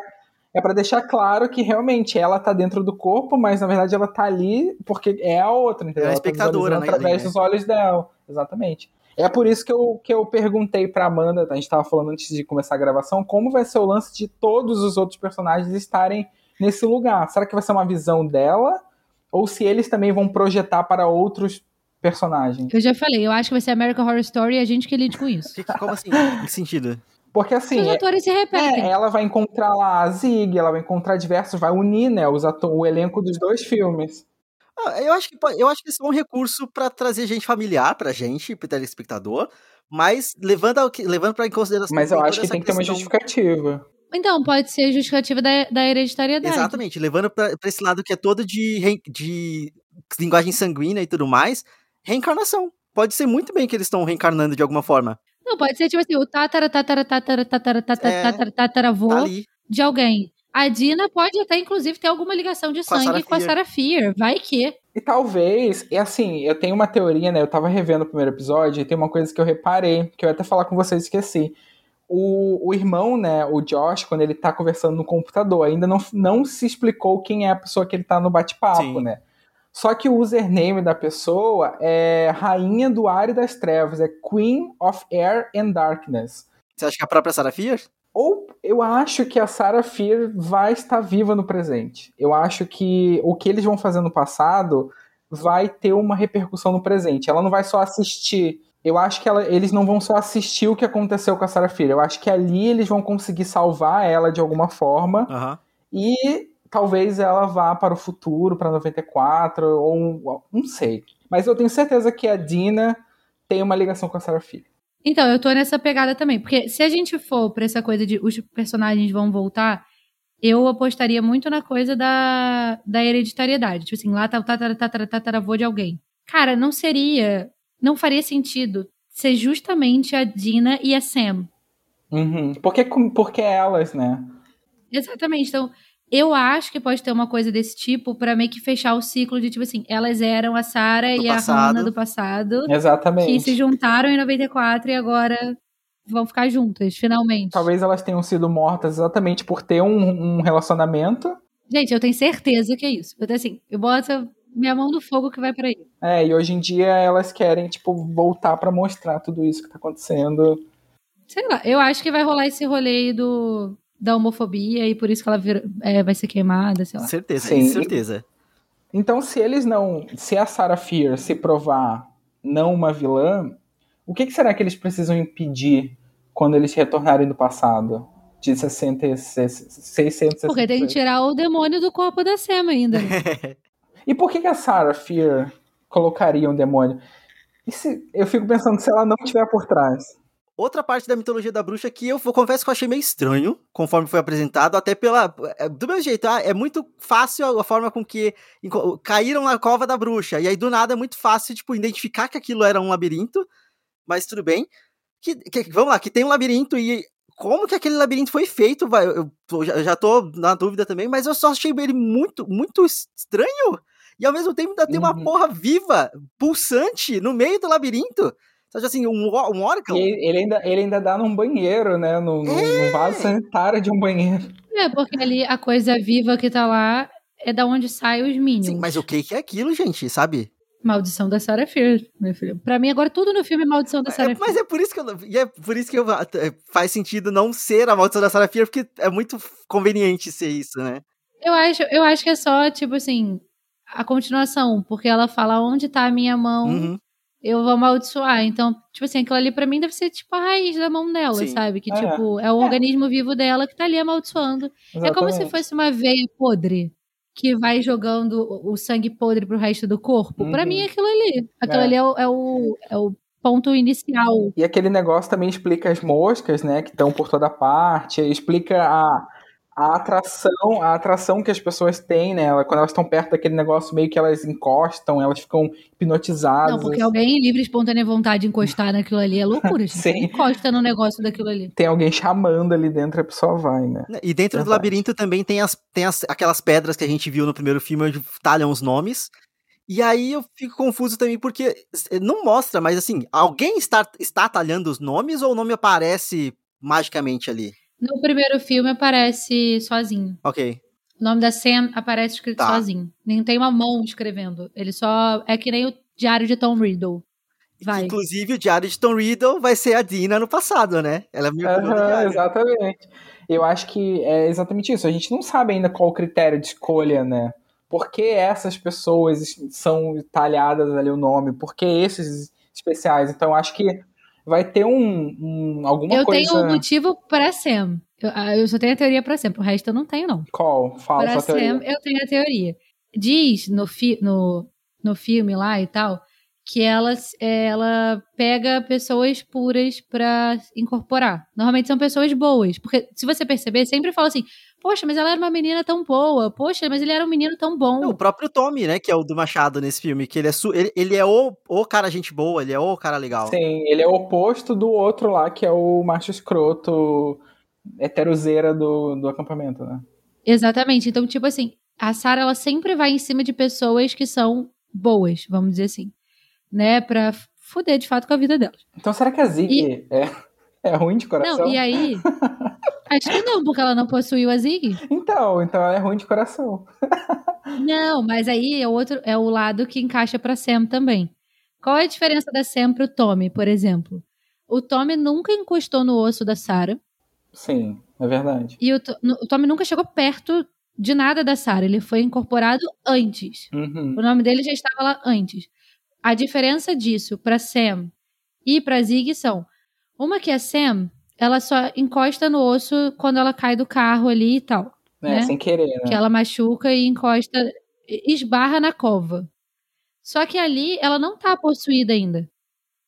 É pra deixar claro que realmente ela tá dentro do corpo, mas na verdade ela tá ali porque é a outra, entendeu? É a tá espectadora, visualizando né, através né? dos olhos dela. Exatamente. É por isso que eu, que eu perguntei pra Amanda, a gente tava falando antes de começar a gravação, como vai ser o lance de todos os outros personagens estarem nesse lugar. Será que vai ser uma visão dela? Ou se eles também vão projetar para outros personagens? Eu já falei, eu acho que vai ser American Horror Story e a gente que lide com isso. Que- que- Como assim? Em que sentido? Porque assim, Os é- atores se repetem. É, ela vai encontrar lá a Zig, ela vai encontrar diversos, vai unir, né, os o elenco dos dois filmes. Ah, Eu acho que eu acho que isso é um recurso pra trazer gente familiar pra gente, pro telespectador, mas levando ao levando para em consideração Mas eu acho que tem que ter uma justificativa. Então, pode ser justificativa da, da hereditariedade. Exatamente, levando pra, pra esse lado que é todo de, de linguagem sanguínea e tudo mais, reencarnação. Pode ser muito bem que eles estão reencarnando de alguma forma. Não, pode ser tipo assim, o tatara, tatara, tatara, tatara, tatara, É, tatara, tataravô Tá de alguém. A Dina pode até, inclusive, ter alguma ligação de Com a sangue Sarah com a. Sarah Fear. Vai que. E talvez, e assim, eu tenho uma teoria, né, eu tava revendo o primeiro episódio e tem uma coisa que eu reparei, que eu ia até falar com vocês e esqueci. O, o irmão, né, o Josh, quando ele tá conversando no computador, ainda não, não se explicou quem é a pessoa que ele tá no bate-papo, né? Só que o username da pessoa é Rainha do Ar e das Trevas, é Queen of Air and Darkness. Você acha que a própria Sarah Fear? Ou eu acho que a Sarah Fear vai estar viva no presente. Eu acho que o que eles vão fazer no passado vai ter uma repercussão no presente. Ela não vai só assistir. Eu acho que ela- eles não vão só assistir o que aconteceu com a Sarah Fear. Eu acho que ali eles vão conseguir salvar ela de alguma forma Aham. e talvez ela vá para o futuro, para 94 ou não sei. Mas eu tenho certeza que a Dina tem uma ligação com a Sarah Fear. Então, eu tô nessa pegada também. Porque se a gente for pra essa coisa de os personagens vão voltar, eu apostaria muito na coisa da, da hereditariedade. Tipo assim, lá tá o tatara, tatara, tataravô de alguém. Cara, não seria. Não faria sentido ser justamente a Dina e a Sam. Uhum. Porque, porque elas, né? Exatamente. Então, eu acho que pode ter uma coisa desse tipo pra meio que fechar o ciclo de, tipo assim, elas eram a Sarah Do e passado. a Hannah do passado, Exatamente. que se juntaram em 94 e agora vão ficar juntas, finalmente. Talvez elas tenham sido mortas exatamente por ter um, um relacionamento. Gente, eu tenho certeza que é isso. Eu, assim, eu boto minha mão no fogo que vai pra aí. É, e hoje em dia elas querem, tipo, voltar pra mostrar tudo isso que tá acontecendo. Sei lá, eu acho que vai rolar esse rolê do, da homofobia e por isso que ela vira- é, vai ser queimada, sei lá. Certeza, Sim. certeza. Então, se eles não. Se a Sarah Fear se provar não uma vilã, o que, que será que eles precisam impedir quando eles retornarem do passado? De 60, 666. Porque tem que tirar o demônio do corpo da Sam ainda. né? E por que, que a Sarah Fear colocaria um demônio? E se, eu fico pensando se ela não estiver por trás. Outra parte da mitologia da bruxa que eu confesso que eu achei meio estranho, conforme foi apresentado, até pela. é, Do mesmo jeito, ah, é muito fácil a forma com que caíram na cova da bruxa. E aí, do nada, é muito fácil, tipo, identificar que aquilo era um labirinto, mas tudo bem. Que, que- vamos lá, que tem um labirinto e. Como que aquele labirinto foi feito? Vai, eu, já tô na dúvida também, mas eu só achei ele muito, muito estranho. E ao mesmo tempo ainda tem uma Uhum. porra viva, pulsante, no meio do labirinto. Sabe assim, um, ó- um órgão. E ele, ele ainda, ele ainda dá num banheiro, né? No, no, É. no vaso sanitário de um banheiro. É, porque ali a coisa viva que tá lá é da onde saem os Minions. Sim, mas o que é aquilo, gente, sabe? Maldição da Sarah Fear, meu filho. Pra mim, agora tudo no filme é Maldição da Sarah É, Fear. mas é por isso que eu, e é por isso que eu, é, faz sentido não ser a maldição da Sarah Fear, porque é muito conveniente ser isso, né? Eu acho, eu acho que é só, tipo assim, a continuação. Porque ela fala onde tá a minha mão, Uhum. Eu vou amaldiçoar. Então, tipo assim, aquilo ali pra mim deve ser tipo a raiz da mão dela, Sim. sabe? Que, É. tipo, é o organismo vivo dela que tá ali amaldiçoando. É como se Exatamente. fosse uma veia podre que vai jogando o sangue podre pro resto do corpo. Pra Uhum. mim é aquilo ali. Aquilo É. ali é o, é, o, é o ponto inicial. E aquele negócio também explica as moscas, né? Que estão por toda parte. Explica a, a atração, a atração que as pessoas têm, né? ela- Quando elas estão perto daquele negócio, meio que elas encostam, elas ficam hipnotizadas. Não, porque alguém livre, espontânea vontade de encostar naquilo ali é loucura, gente. Sim. Encosta no negócio daquilo ali. Tem alguém chamando ali dentro, a pessoa vai, né? E dentro do Verdade. labirinto também tem, as, tem as, aquelas pedras que a gente viu no primeiro filme, onde talham os nomes. E aí eu fico confuso também, porque eh, não mostra, mas assim, alguém está, está talhando os nomes ou o nome aparece magicamente ali? No primeiro filme aparece sozinho. Ok. O nome da Sam aparece escrito Tá. sozinho. Nem tem uma mão escrevendo. Ele só. É que nem o diário de Tom Riddle. Vai. Inclusive, o diário de Tom Riddle vai ser a Dina no passado, né? Ela é meio exatamente. Eu acho que é exatamente isso. A gente não sabe ainda qual o critério de escolha, né? Por que essas pessoas são talhadas ali o nome? Por que esses especiais? Então, eu acho que vai ter um, um- alguma eu coisa. tenho um motivo pra Sam. Eu, ah, eu só tenho a teoria pra Sam. O resto eu não tenho, não. Qual? Fala Pra sua teoria. Sam, eu tenho a teoria. Diz no, fi no, no filme lá e tal que ela, ela pega pessoas puras pra incorporar. Normalmente são pessoas boas. Porque, se você perceber, sempre fala assim: Poxa, mas ela era uma menina tão boa. Poxa, mas ele era um menino tão bom. Não, o próprio Tommy, né? Que é o do Machado nesse filme, que ele é, su- ele, ele é o, o cara gente boa, ele é o cara legal. Sim, ele é o oposto do outro lá, que é o macho escroto heterozeira do, do acampamento, né? Exatamente. Então, tipo assim, a Sarah ela sempre vai em cima de pessoas que são boas, vamos dizer assim. Né? Pra fuder de fato com a vida delas. Então será que a Zig é, é ruim de coração? Não, e aí. Acho que não, porque ela não possuiu a Zig. Então, então ela é ruim de coração. Não, mas aí é, outro, é o lado que encaixa pra Sam também. Qual é a diferença da Sam pro Tommy, por exemplo? O Tommy nunca encostou no osso da Sarah. Sim, é verdade. E o, o Tommy nunca chegou perto de nada da Sarah. Ele foi incorporado antes. Uhum. O nome dele já estava lá antes. A diferença disso pra Sam e pra Zig são: uma que a Sam, ela só encosta no osso quando ela cai do carro ali e tal. É, né? sem querer, né? Que ela machuca e encosta, esbarra na cova. Só que ali ela não tá possuída ainda.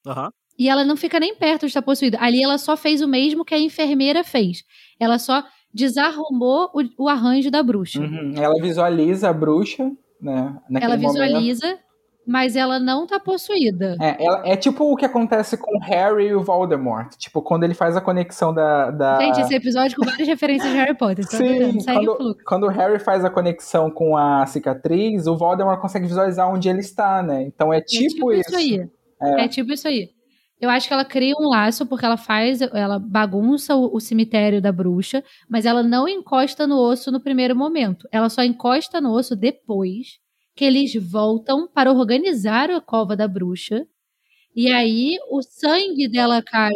Aham. E ela não fica nem perto de estar possuída. Ali ela só fez o mesmo que a enfermeira fez. Ela só desarrumou o, o arranjo da bruxa. Uhum. Ela visualiza a bruxa, né? naquele ela momento. Mas ela não tá possuída. É, ela- é tipo o que acontece com o Harry e o Voldemort. Tipo, quando ele faz a conexão da. da... Gente, esse episódio com várias referências de Harry Potter. Tá Sim, quando, quando o Harry faz a conexão com a cicatriz, o Voldemort consegue visualizar onde ele está, né? Então é É tipo, isso. aí. É. tipo isso aí. Eu acho que ela cria um laço porque ela faz, ela bagunça o, o cemitério da bruxa, mas ela não encosta no osso no primeiro momento. Ela só encosta no osso depois que eles voltam para organizar a cova da bruxa. E aí o sangue dela cai.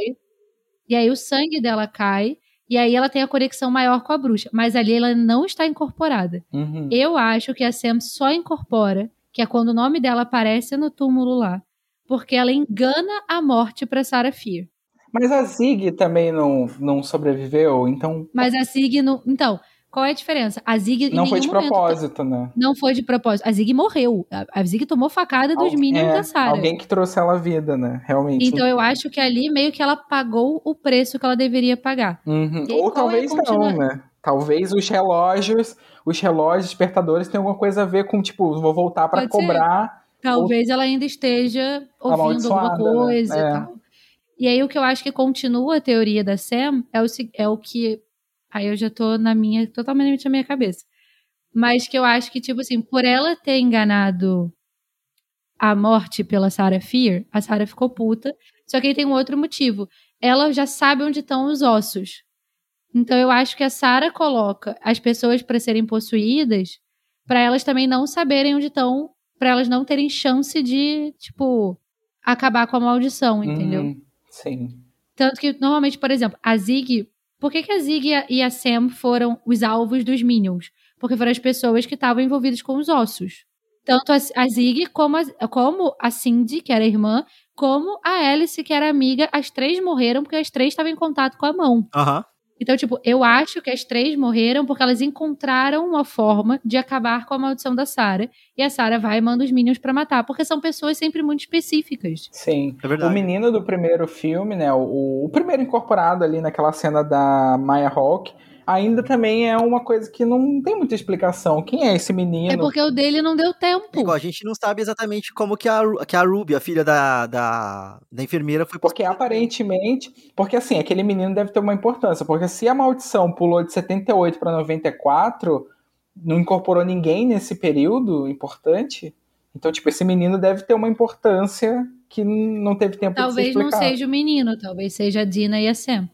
E aí o sangue dela cai. E aí ela tem a conexão maior com a bruxa. Mas ali ela não está incorporada. Uhum. Eu acho que a Sam só incorpora, que é quando o nome dela aparece no túmulo lá, porque ela engana a morte pra Sarah Fear. Mas a Zig também não, não sobreviveu, então Mas a Zig não. Então, qual é a diferença? A Zig não foi de momento- propósito, né? Não foi de propósito. A Zig morreu. A a Zig tomou facada dos Al- Minions é, da Sarah. Alguém que trouxe ela à vida, né? Realmente. Então eu acho que ali meio que ela pagou o preço que ela deveria pagar. Uhum. Ou é talvez não, continua- né? Talvez os relógios, os relógios despertadores tenham alguma coisa a ver com, tipo, vou voltar ser. cobrar. Talvez ela ainda esteja ouvindo alguma Amaldiçoada, né? coisa É. e tal. E aí o que eu acho que continua a teoria da Sam é o, é o que. Aí eu já tô na minha, totalmente na minha cabeça. Mas que eu acho que, tipo assim, por ela ter enganado a morte pela Sarah Fear, a Sarah ficou puta. Só que aí tem um outro motivo. Ela já sabe onde estão os ossos. Então eu acho que a Sarah coloca as pessoas para serem possuídas para elas também não saberem onde estão, para elas não terem chance de, tipo, acabar com a maldição, entendeu? Uhum, sim. Tanto que, normalmente, por exemplo, a Zig. Por que, que a Zig e a Sam foram os alvos dos Minions? Porque foram as pessoas que estavam envolvidas com os ossos. Tanto a, Zig como a, como a Cindy, que era irmã, como a Alice, que era amiga. As três morreram porque as três estavam em contato com a mão. Aham. Uhum. Então, tipo, eu acho que as três morreram porque elas encontraram uma forma de acabar com a maldição da Sarah. E a Sarah vai e manda os Minions para matar, porque são pessoas sempre muito específicas. Sim. É verdade. O menino do primeiro filme, né? O, o primeiro incorporado ali naquela cena da Maya Hawke ainda também é uma coisa que não tem muita explicação. Quem é esse menino? É porque o dele não deu tempo. Igual, a gente não sabe exatamente como que a, que a Ruby, a filha da, da, da enfermeira, foi... Porque aparentemente... Porque assim, aquele menino deve ter uma importância. Porque se a maldição pulou de 78 para 94, não incorporou ninguém nesse período importante... Então, tipo, esse menino deve ter uma importância que não teve tempo talvez de ser Talvez não seja o menino, talvez seja a Dina e a Sam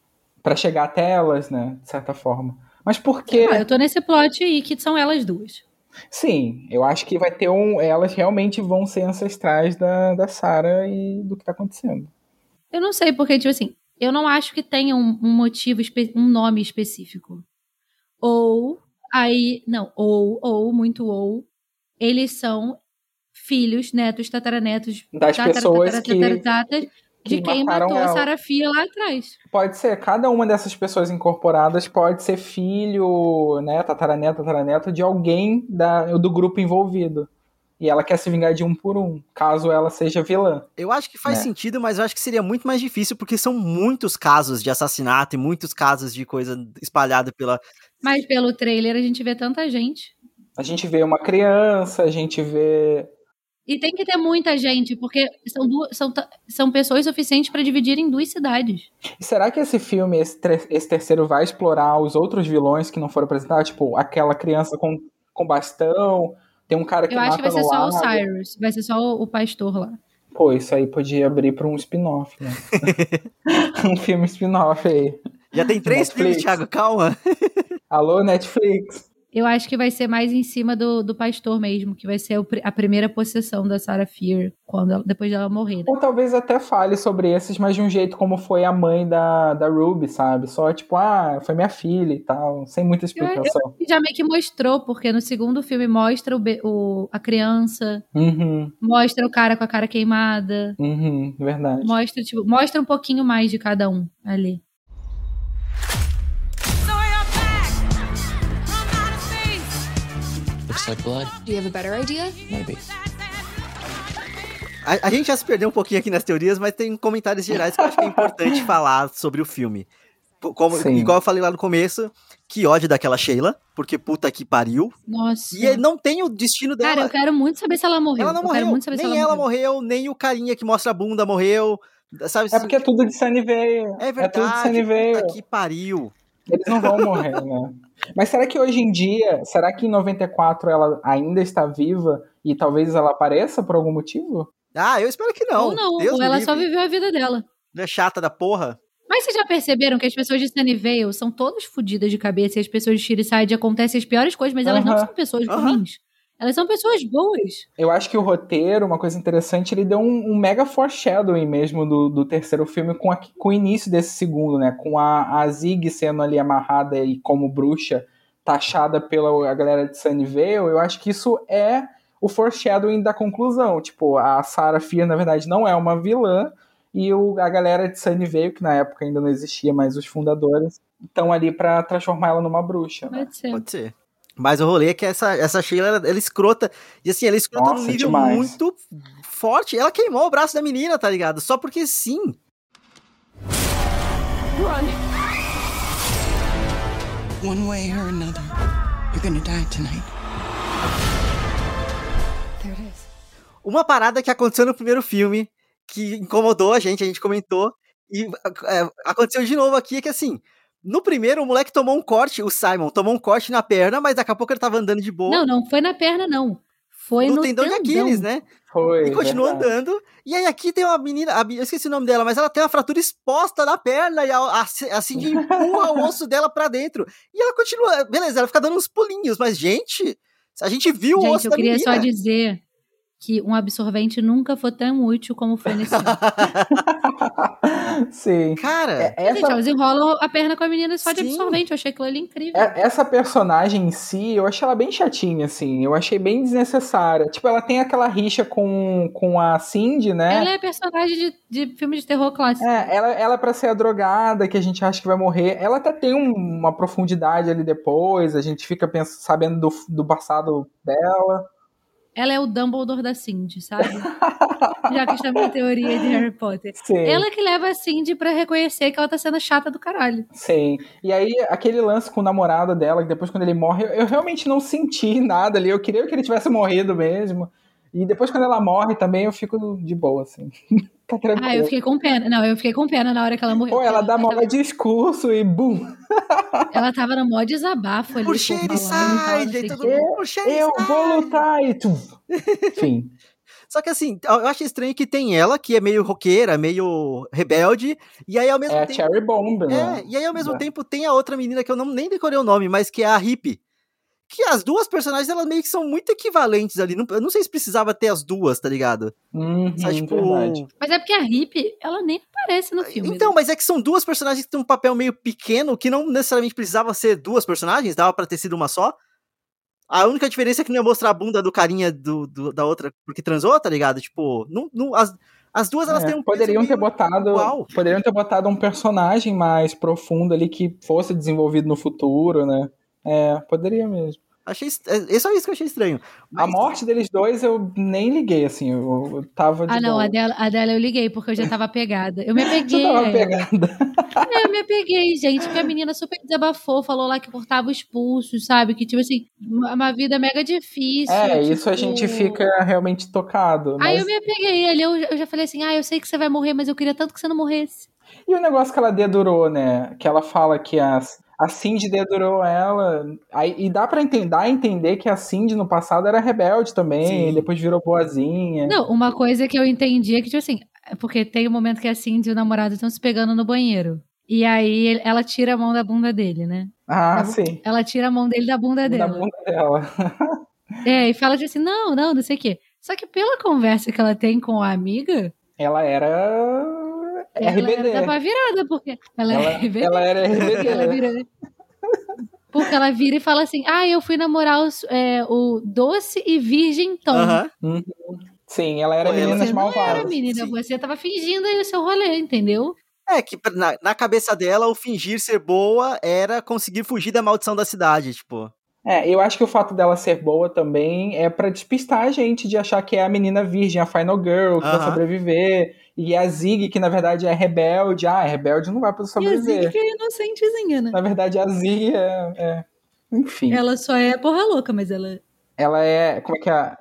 para chegar até elas, né? De certa forma. Mas por quê? Ah, eu tô nesse plot aí que são elas duas. Sim, eu acho que vai ter um. Elas realmente vão ser ancestrais da, da Sarah e do que tá acontecendo. Eu não sei, porque, tipo assim, eu não acho que tenha um, um motivo, um nome específico. Ou, aí, não, ou, ou, muito ou, eles são filhos, netos, tataranetos, das tatara, pessoas tatara, que, tatara, de quem matou ela. a Sarafia lá atrás. Pode ser, cada uma dessas pessoas incorporadas pode ser filho, né, tataraneto, tataraneto de alguém da, do grupo envolvido. E ela quer se vingar de um por um, caso ela seja vilã. Eu acho que faz né? sentido, mas eu acho que seria muito mais difícil, porque são muitos casos de assassinato e muitos casos de coisa espalhada pela. Mas pelo trailer a gente vê tanta gente. A gente vê uma criança, a gente vê e tem que ter muita gente, porque são, duas, são, são pessoas suficientes para dividir em duas cidades. E será que esse filme, esse, esse, terceiro, vai explorar os outros vilões que não foram apresentados? Tipo, aquela criança com, com bastão, tem um cara que Eu acho que vai ser só o Cyrus, vai ser só o, o pastor lá. Pô, isso aí podia abrir para um spin-off, né? um filme spin-off aí. Já tem três Netflix. filmes, Thiago, calma. Alô, Netflix. Eu acho que vai ser mais em cima do, do pastor mesmo, que vai ser a primeira possessão da Sarah Fear, quando ela, depois dela morrer. Né? Ou talvez até fale sobre esses, mas de um jeito como foi a mãe da, da Ruby, sabe? Só tipo, ah, foi minha filha e tal, sem muita explicação. Eu, eu já meio que mostrou, porque no segundo filme mostra o, o a criança, uhum. mostra o cara com a cara queimada. Uhum, verdade. Mostra, tipo, mostra um pouquinho mais de cada um ali. Like blood. Do you have a better idea? Maybe. A, a, gente já se perdeu um pouquinho aqui nas teorias, mas tem comentários gerais que eu acho que é importante falar sobre o filme. Como, igual eu falei lá no começo, que ódio daquela Sheila, porque puta que pariu. Nossa. E não tem o destino dela. Cara, eu quero muito saber se ela morreu. Ela não eu morreu. nem ela, ela morreu. morreu. nem o carinha que mostra a bunda morreu. Sabe, é porque é tudo de Sunnyvale. É verdade. É tudo de Sunnyvale. Puta que pariu. Eles não vão morrer, né? Mas será que hoje em dia, será que em 94 ela ainda está viva e talvez ela apareça por algum motivo? Ah, eu espero que não. Ou não, Deus ou ela livre. só viveu a vida dela. Não é chata da porra? Mas vocês já perceberam que as pessoas de Sunnyvale são todas fodidas de cabeça e as pessoas de Shiraside acontecem as piores coisas, mas elas não são pessoas ruins. Elas são pessoas boas. Eu acho que o roteiro, uma coisa interessante, ele deu um, um mega foreshadowing mesmo do, do terceiro filme com, a, com o início desse segundo, né? Com a, a Zig sendo ali amarrada e como bruxa taxada pela a galera de Sunnyvale. Eu acho que isso é o foreshadowing da conclusão. Tipo, a Sarah Fear, na verdade, não é uma vilã. E o, a galera de Sunnyvale, que na época ainda não existia, mas os fundadores, estão ali para transformar ela numa bruxa. Pode né? ser. Pode ser. Mas o rolê é que essa, essa Sheila, ela, ela é escrota. E assim, ela é escrota Nossa, num nível demais. muito forte. Ela queimou o braço da menina, tá ligado? Só porque sim. Run. One way or another, you're gonna die tonight. There it is. Uma parada que aconteceu no primeiro filme, que incomodou a gente, a gente comentou, e é, aconteceu de novo aqui, é que assim, No primeiro, o moleque tomou um corte, o Simon tomou um corte na perna, mas daqui a pouco ele tava andando de boa. Não, não foi na perna, não. Foi no, no tendão, tendão, de Aquiles, né? Foi. E continuou verdade. andando. E aí aqui tem uma menina, a- eu esqueci o nome dela, mas ela tem uma fratura exposta na perna e a, a, a Cindy empurra o osso dela pra dentro. E ela continua, beleza, ela fica dando uns pulinhos, mas gente, a gente viu o Gente, osso eu da queria menina. só dizer que um absorvente nunca foi tão útil como foi nesse filme. Sim. Cara, É, Gente, Essa, elas enrolam a perna com a menina só de Sim. absorvente. Eu achei aquilo ali incrível. é- essa personagem em si, eu achei ela bem chatinha, assim. Eu achei bem desnecessária. Tipo, ela tem aquela rixa com, com a Cindy, né? Ela é personagem de, de filme de terror clássico. É, ela, ela pra ser a drogada que a gente acha que vai morrer, ela até tem um- uma profundidade ali depois, a gente fica pens- sabendo do, do passado dela. Ela é o Dumbledore da Cindy, sabe? Já que está minha teoria de Harry Potter. Sim, Ela que leva a Cindy pra reconhecer que ela tá sendo chata do caralho. sim. E aí, aquele lance com o namorado dela, que depois quando ele morre, eu, eu realmente não senti nada ali, eu queria que ele tivesse morrido mesmo. E depois quando ela morre também, eu fico de boa, assim. tá tranquilo. Ah, eu fiquei com pena. Não, eu fiquei com pena na hora que ela morreu. Pô, ela dá tava, maior discurso e bum. ela tava no mó desabafo ali. e todo mundo, por Shady Eu vou lutar e tu. Enfim. Só que assim, eu acho estranho que tem ela, que é meio roqueira, meio rebelde, e aí ao mesmo É a tempo. Cherry Bomb, né? É, e aí ao mesmo É. tempo tem a outra menina que eu não, nem decorei o nome, mas que é a Hippie. Que as duas personagens, elas meio que são muito equivalentes ali. Não, eu não sei se precisava ter as duas, tá ligado? Uhum, Sabe, tipo, verdade. Mas é porque a Hip, ela nem aparece no filme. Então, né? mas é que são duas personagens que têm um papel meio pequeno, que não necessariamente precisava ser duas personagens, dava pra ter sido uma só. A única diferença é que não ia mostrar a bunda do carinha do, do- da outra porque transou, tá ligado? Tipo, não, não, as, as duas elas É, têm um poderiam ter botado igual. poderiam ter botado um personagem mais profundo ali que fosse desenvolvido no futuro, né? É, poderia mesmo. Achei, est- é é só isso que eu achei estranho. A Mas- morte deles dois eu nem liguei, assim, eu, eu tava de Ah, não, boa. a dela, a dela eu liguei, porque eu já tava pegada. Eu me Você apeguei. tava a ela. pegada. É, eu me apeguei, gente, porque a menina super desabafou, falou lá que cortava os pulsos, sabe? Que, tipo assim, uma, uma vida mega difícil. É, isso a tipo- gente fica realmente tocado. Aí mas- eu me apeguei ali, eu, eu já falei assim, ah, eu sei que você vai morrer, mas eu queria tanto que você não morresse. E o negócio que ela dedurou, né? Que ela fala que a, a Cindy dedurou ela. Aí, e dá pra entender, dá entender que a Cindy no passado era rebelde também, depois virou boazinha. Não, uma coisa que eu entendi é que, tipo assim, é porque tem um momento que a Cindy e o namorado estão se pegando no banheiro. E aí ela tira a mão da bunda dele, né? Ah, Tá sim. Ela tira a mão dele da bunda Da dela. bunda dela. É, e fala tipo assim, não, não, não sei o quê. Só que pela conversa que ela tem com a amiga, Ela era ela RBD. da virada, porque ela, Ela, é RBD. ela era RBD. Ela vira... Porque ela vira e fala assim, ah, eu fui namorar os- é, o doce e virgem Tom. Aham. Sim, ela era Pô, ela- Meninas Você não era Malvadas. menina, Sim. você tava fingindo aí o seu rolê, entendeu? É, que na, na cabeça dela, o fingir ser boa era conseguir fugir da maldição da cidade, tipo. É, eu acho que o fato dela ser boa também é pra despistar a gente de achar que é a menina virgem, a final girl, que vai Aham. sobreviver. E a Zig, que na verdade é rebelde. Ah, é rebelde não vai poder E a Zig sobreviver. que é inocentezinha, né? Na verdade, a Zig é. é- Enfim. Ela só é porra louca, mas ela... Ela é. Como é que é?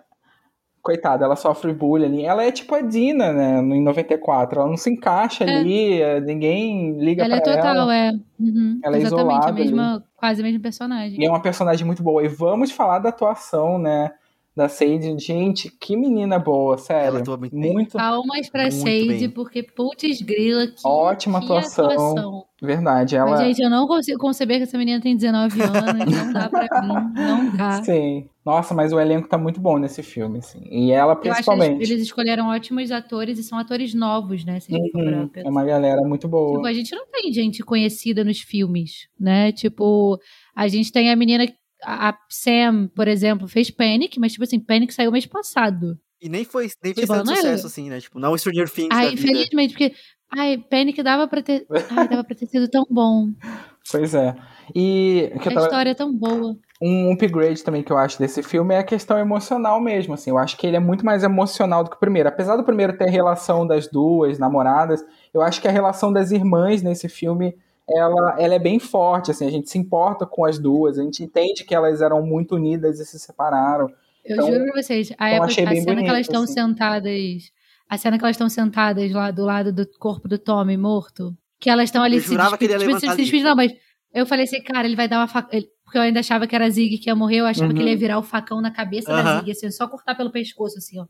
Coitada, ela sofre bullying ali. Ela é tipo a Dina, né? Em 94. Ela não se encaixa É. ali, é, ninguém liga Ela é pra total, ela. é. Uhum, Ela é exatamente, isolada a mesma, quase a mesma personagem. E é uma personagem muito boa. E vamos falar da atuação, né? Da Sadie. Gente, que menina boa, sério. Ela atua muito bem. muito Palmas pra Muito Sade, bem. porque putz grila, que, Ótima que atuação. verdade. Ela. Mas, gente, eu não consigo conceber que essa menina tem 19 anos, não dá pra mim, não dá. Sim. Nossa, mas o elenco tá muito bom nesse filme, assim. E ela Eu acho que eles, principalmente. eles escolheram ótimos atores e são atores novos, né? Uhum, é uma galera muito boa. Tipo, a gente não tem gente conhecida nos filmes, né? Tipo, a gente tem a menina, a Sam, por exemplo, fez Panic, mas tipo assim, Panic saiu mês passado. E nem foi, nem fez Tipo, tanto não é- sucesso assim, né? Tipo, não o Stranger Things vida. infelizmente, porque ai, Panic dava pra ter, ai, dava pra ter sido tão bom. Pois é. E A tava- história é tão boa. um upgrade também que eu acho desse filme é a questão emocional mesmo, assim. Eu acho que ele é muito mais emocional do que o primeiro. Apesar do primeiro ter a relação das duas namoradas, eu acho que a relação das irmãs nesse filme, ela, ela é bem forte, assim. A gente se importa com as duas, a gente entende que elas eram muito unidas e se separaram. Eu Então- juro pra vocês, a, então época, a cena que bonito, elas estão assim. sentadas. A cena que elas estão sentadas lá do lado do corpo do Tommy morto. Que elas estão ali Eu se que ele ia despedindo. Tipo, se levantar despedindo, não, mas Eu falei assim, cara, ele vai dar uma faca. ele- Porque eu ainda achava que era a Zig que ia morrer, eu achava Uhum. que ele ia virar o facão na cabeça da Aham. Zig, assim, só cortar pelo pescoço, assim, ó.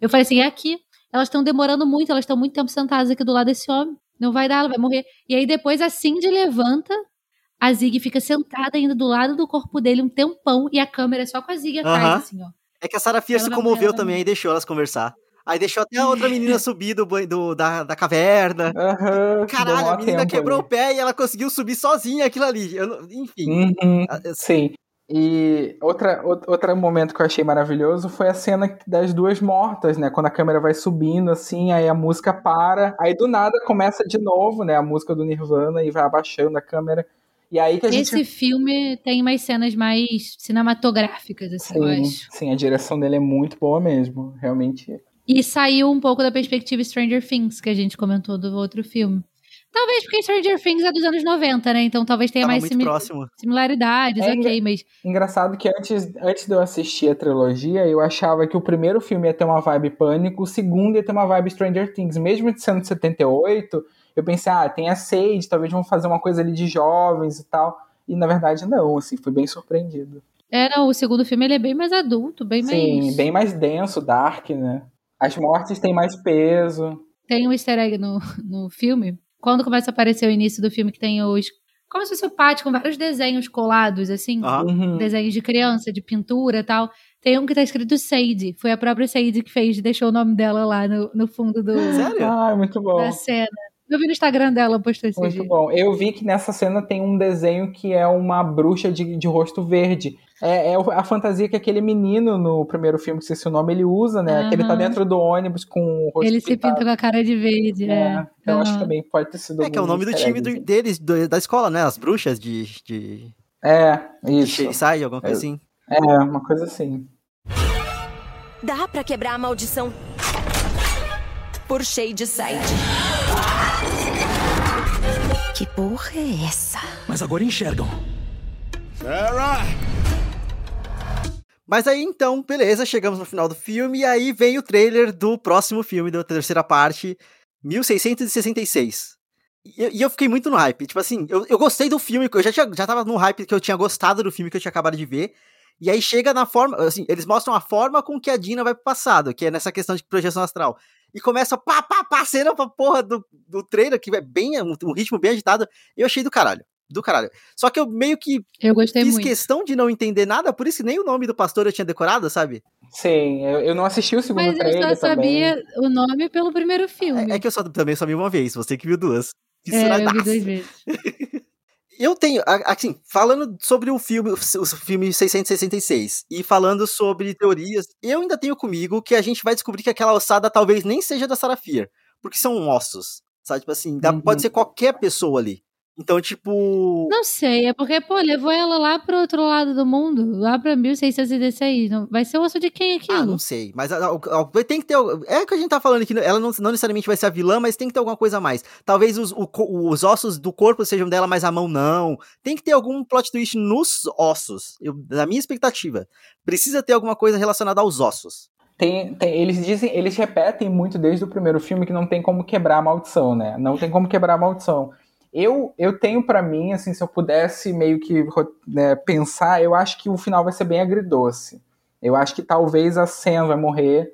Eu falei assim, é aqui. Elas estão demorando muito, elas estão muito tempo sentadas aqui do lado desse homem. Não vai dar, ela vai morrer. E aí depois a Cindy levanta, a Zig fica sentada ainda do lado do corpo dele um tempão e a câmera é só com a Zig atrás, assim, ó. É que a Sarah Fierce se comoveu morrer, também e deixou elas conversar. Aí deixou até a outra menina subir do, do- da, da caverna. Aham, Caralho, a menina tempo quebrou o pé e ela conseguiu subir sozinha aquilo ali. Eu enfim. Uhum, Ah, eu- sim. E outra, out- outro momento que eu achei maravilhoso foi a cena das duas mortas, né? Quando a câmera vai subindo, assim, aí a música para, aí do nada começa de novo, né? A música do Nirvana e vai abaixando a câmera. E aí que a gente. Esse filme tem umas cenas mais cinematográficas, assim, eu Sim, acho. sim, a direção dele é muito boa mesmo, realmente. E saiu um pouco da perspectiva Stranger Things, que a gente comentou do outro filme. Talvez porque Stranger Things é dos anos 90, né? Então talvez tenha Tava mais próximo. similaridades, É, ok, mas Engraçado que antes, antes de eu assistir a trilogia, eu achava que o primeiro filme ia ter uma vibe pânico, o segundo ia ter uma vibe Stranger Things. Mesmo de sendo de 78, eu pensei, ah, tem a Sage, talvez vão fazer uma coisa ali de jovens e tal. E na verdade não, assim, fui bem surpreendido. é, não, o segundo filme ele é bem mais adulto, bem Sim, mais. bem mais denso, dark, né? As mortes têm mais peso. Tem um easter egg no, no filme. Quando começa a aparecer o início do filme, que tem os. Como se fosse o pátio com vários desenhos colados, assim. Uhum. Desenhos de criança, de pintura e tal. Tem um que tá escrito Sadie. Foi a própria Sadie que fez, deixou o nome dela lá no, no fundo do, Sério? Ah, muito bom. da cena. Eu vi no Instagram dela, postou esse Muito dia. bom. Eu vi que nessa cena tem um desenho que é uma bruxa de, de rosto verde. É, é a fantasia que aquele menino no primeiro filme, que sei o nome, ele usa, né? Que ele tá dentro do ônibus com o rosto Ele se pintado. pinta com a cara de verde. É, É. eu acho que também pode ter sido É que é o nome do time do- deles, do- da escola, né? As bruxas de. de, É, de isso. Shadyside, alguma coisa É. assim. É, uma coisa assim. Dá pra quebrar a maldição por Shadyside. Que porra é essa? Mas agora enxergam. Mas aí então, beleza, chegamos no final do filme e aí vem o trailer do próximo filme, da terceira parte, 1666. E e eu fiquei muito no hype. Tipo assim, eu, eu gostei do filme, eu já, tinha, já tava no hype que eu tinha gostado do filme que eu tinha acabado de ver. E aí chega na forma, assim, eles mostram a forma com que a Dina vai pro passado, que é nessa questão de projeção astral. E começa pá, pá, pá, cena pra porra do, do trailer, que é bem, um, um ritmo bem agitado. Eu achei do caralho. Do caralho. Só que eu meio que Eu gostei fiz muito. questão de não entender nada, por isso que nem o nome do pastor eu tinha decorado, sabe? Sim, eu, eu não assisti o segundo Mas eu trailer só também. sabia o nome pelo primeiro filme. É, é que eu só, também só vi uma vez, você que viu duas. É, eu vi duas vezes. Eu tenho, assim, falando sobre o filme, o filme 666 e falando sobre teorias, eu ainda tenho comigo que a gente vai descobrir que aquela ossada talvez nem seja da Sarah Fear, porque são ossos, sabe? Tipo assim, dá- Uhum. pode ser qualquer pessoa ali. Então, tipo. Não sei, é porque, pô, levou ela lá pro outro lado do mundo, lá pra 1616. Não- Vai ser o osso de quem aquilo? Ah, não sei, mas a- a- a- tem que ter. É o que a gente tá falando aqui, ela não, não necessariamente vai ser a vilã, mas tem que ter alguma coisa a mais. Talvez os, o os ossos do corpo sejam dela, mas a mão não. Tem que ter algum plot twist nos ossos, eu, na minha expectativa. Precisa ter alguma coisa relacionada aos ossos. Tem, tem- eles dizem, eles repetem muito desde o primeiro filme que não tem como quebrar a maldição, né? Não tem como quebrar a maldição. Eu, eu tenho pra mim, assim, se eu pudesse meio que né, pensar, eu acho que o final vai ser bem agridoce. Eu acho que talvez a Sam vai morrer.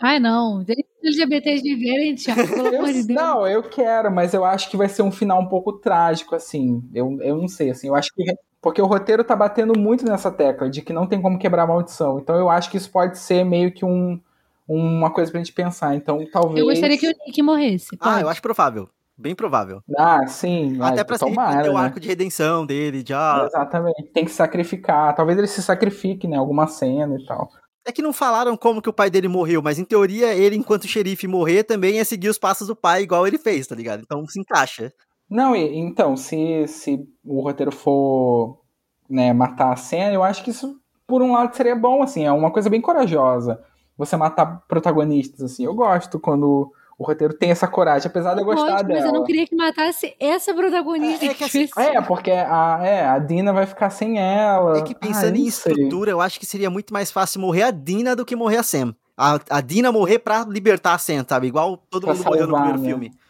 Ai, não. Deixa os LGBTs viverem, Thiago, pelo amor de Deus. não, eu quero, mas eu acho que vai ser um final um pouco trágico, assim. Eu, eu não sei, assim. Eu acho que. Porque o roteiro tá batendo muito nessa tecla de que não tem como quebrar a maldição. Então eu acho que isso pode ser meio que um, uma coisa pra gente pensar. Então talvez. Eu gostaria que o Nick morresse. Ah, pode. eu acho provável. Bem provável. Ah, sim. Até pra ser tomara, ter o né? arco de redenção dele, de ah, Exatamente. Tem que sacrificar. Talvez ele se sacrifique, né? Alguma cena e tal. É que não falaram como que o pai dele morreu, mas em teoria ele, enquanto xerife, morrer também ia seguir os passos do pai, igual ele fez, tá ligado? Então se encaixa. Não, e, então, se, se o roteiro for né, matar a cena, eu acho que isso, por um lado, seria bom, assim, é uma coisa bem corajosa. Você matar protagonistas, assim. Eu gosto quando o roteiro tem essa coragem, apesar de eu gostar Lógico, dela. mas eu não queria que matasse essa protagonista. É- é que assim. É, porque a, é, a Dina vai ficar sem ela. É que Ah, pensando eu em estrutura, eu acho que seria muito mais fácil morrer a Dina do que morrer a Sam. A, a Dina morrer pra libertar a Sam, sabe? Igual todo Pra mundo morreu no salvar, primeiro né? filme.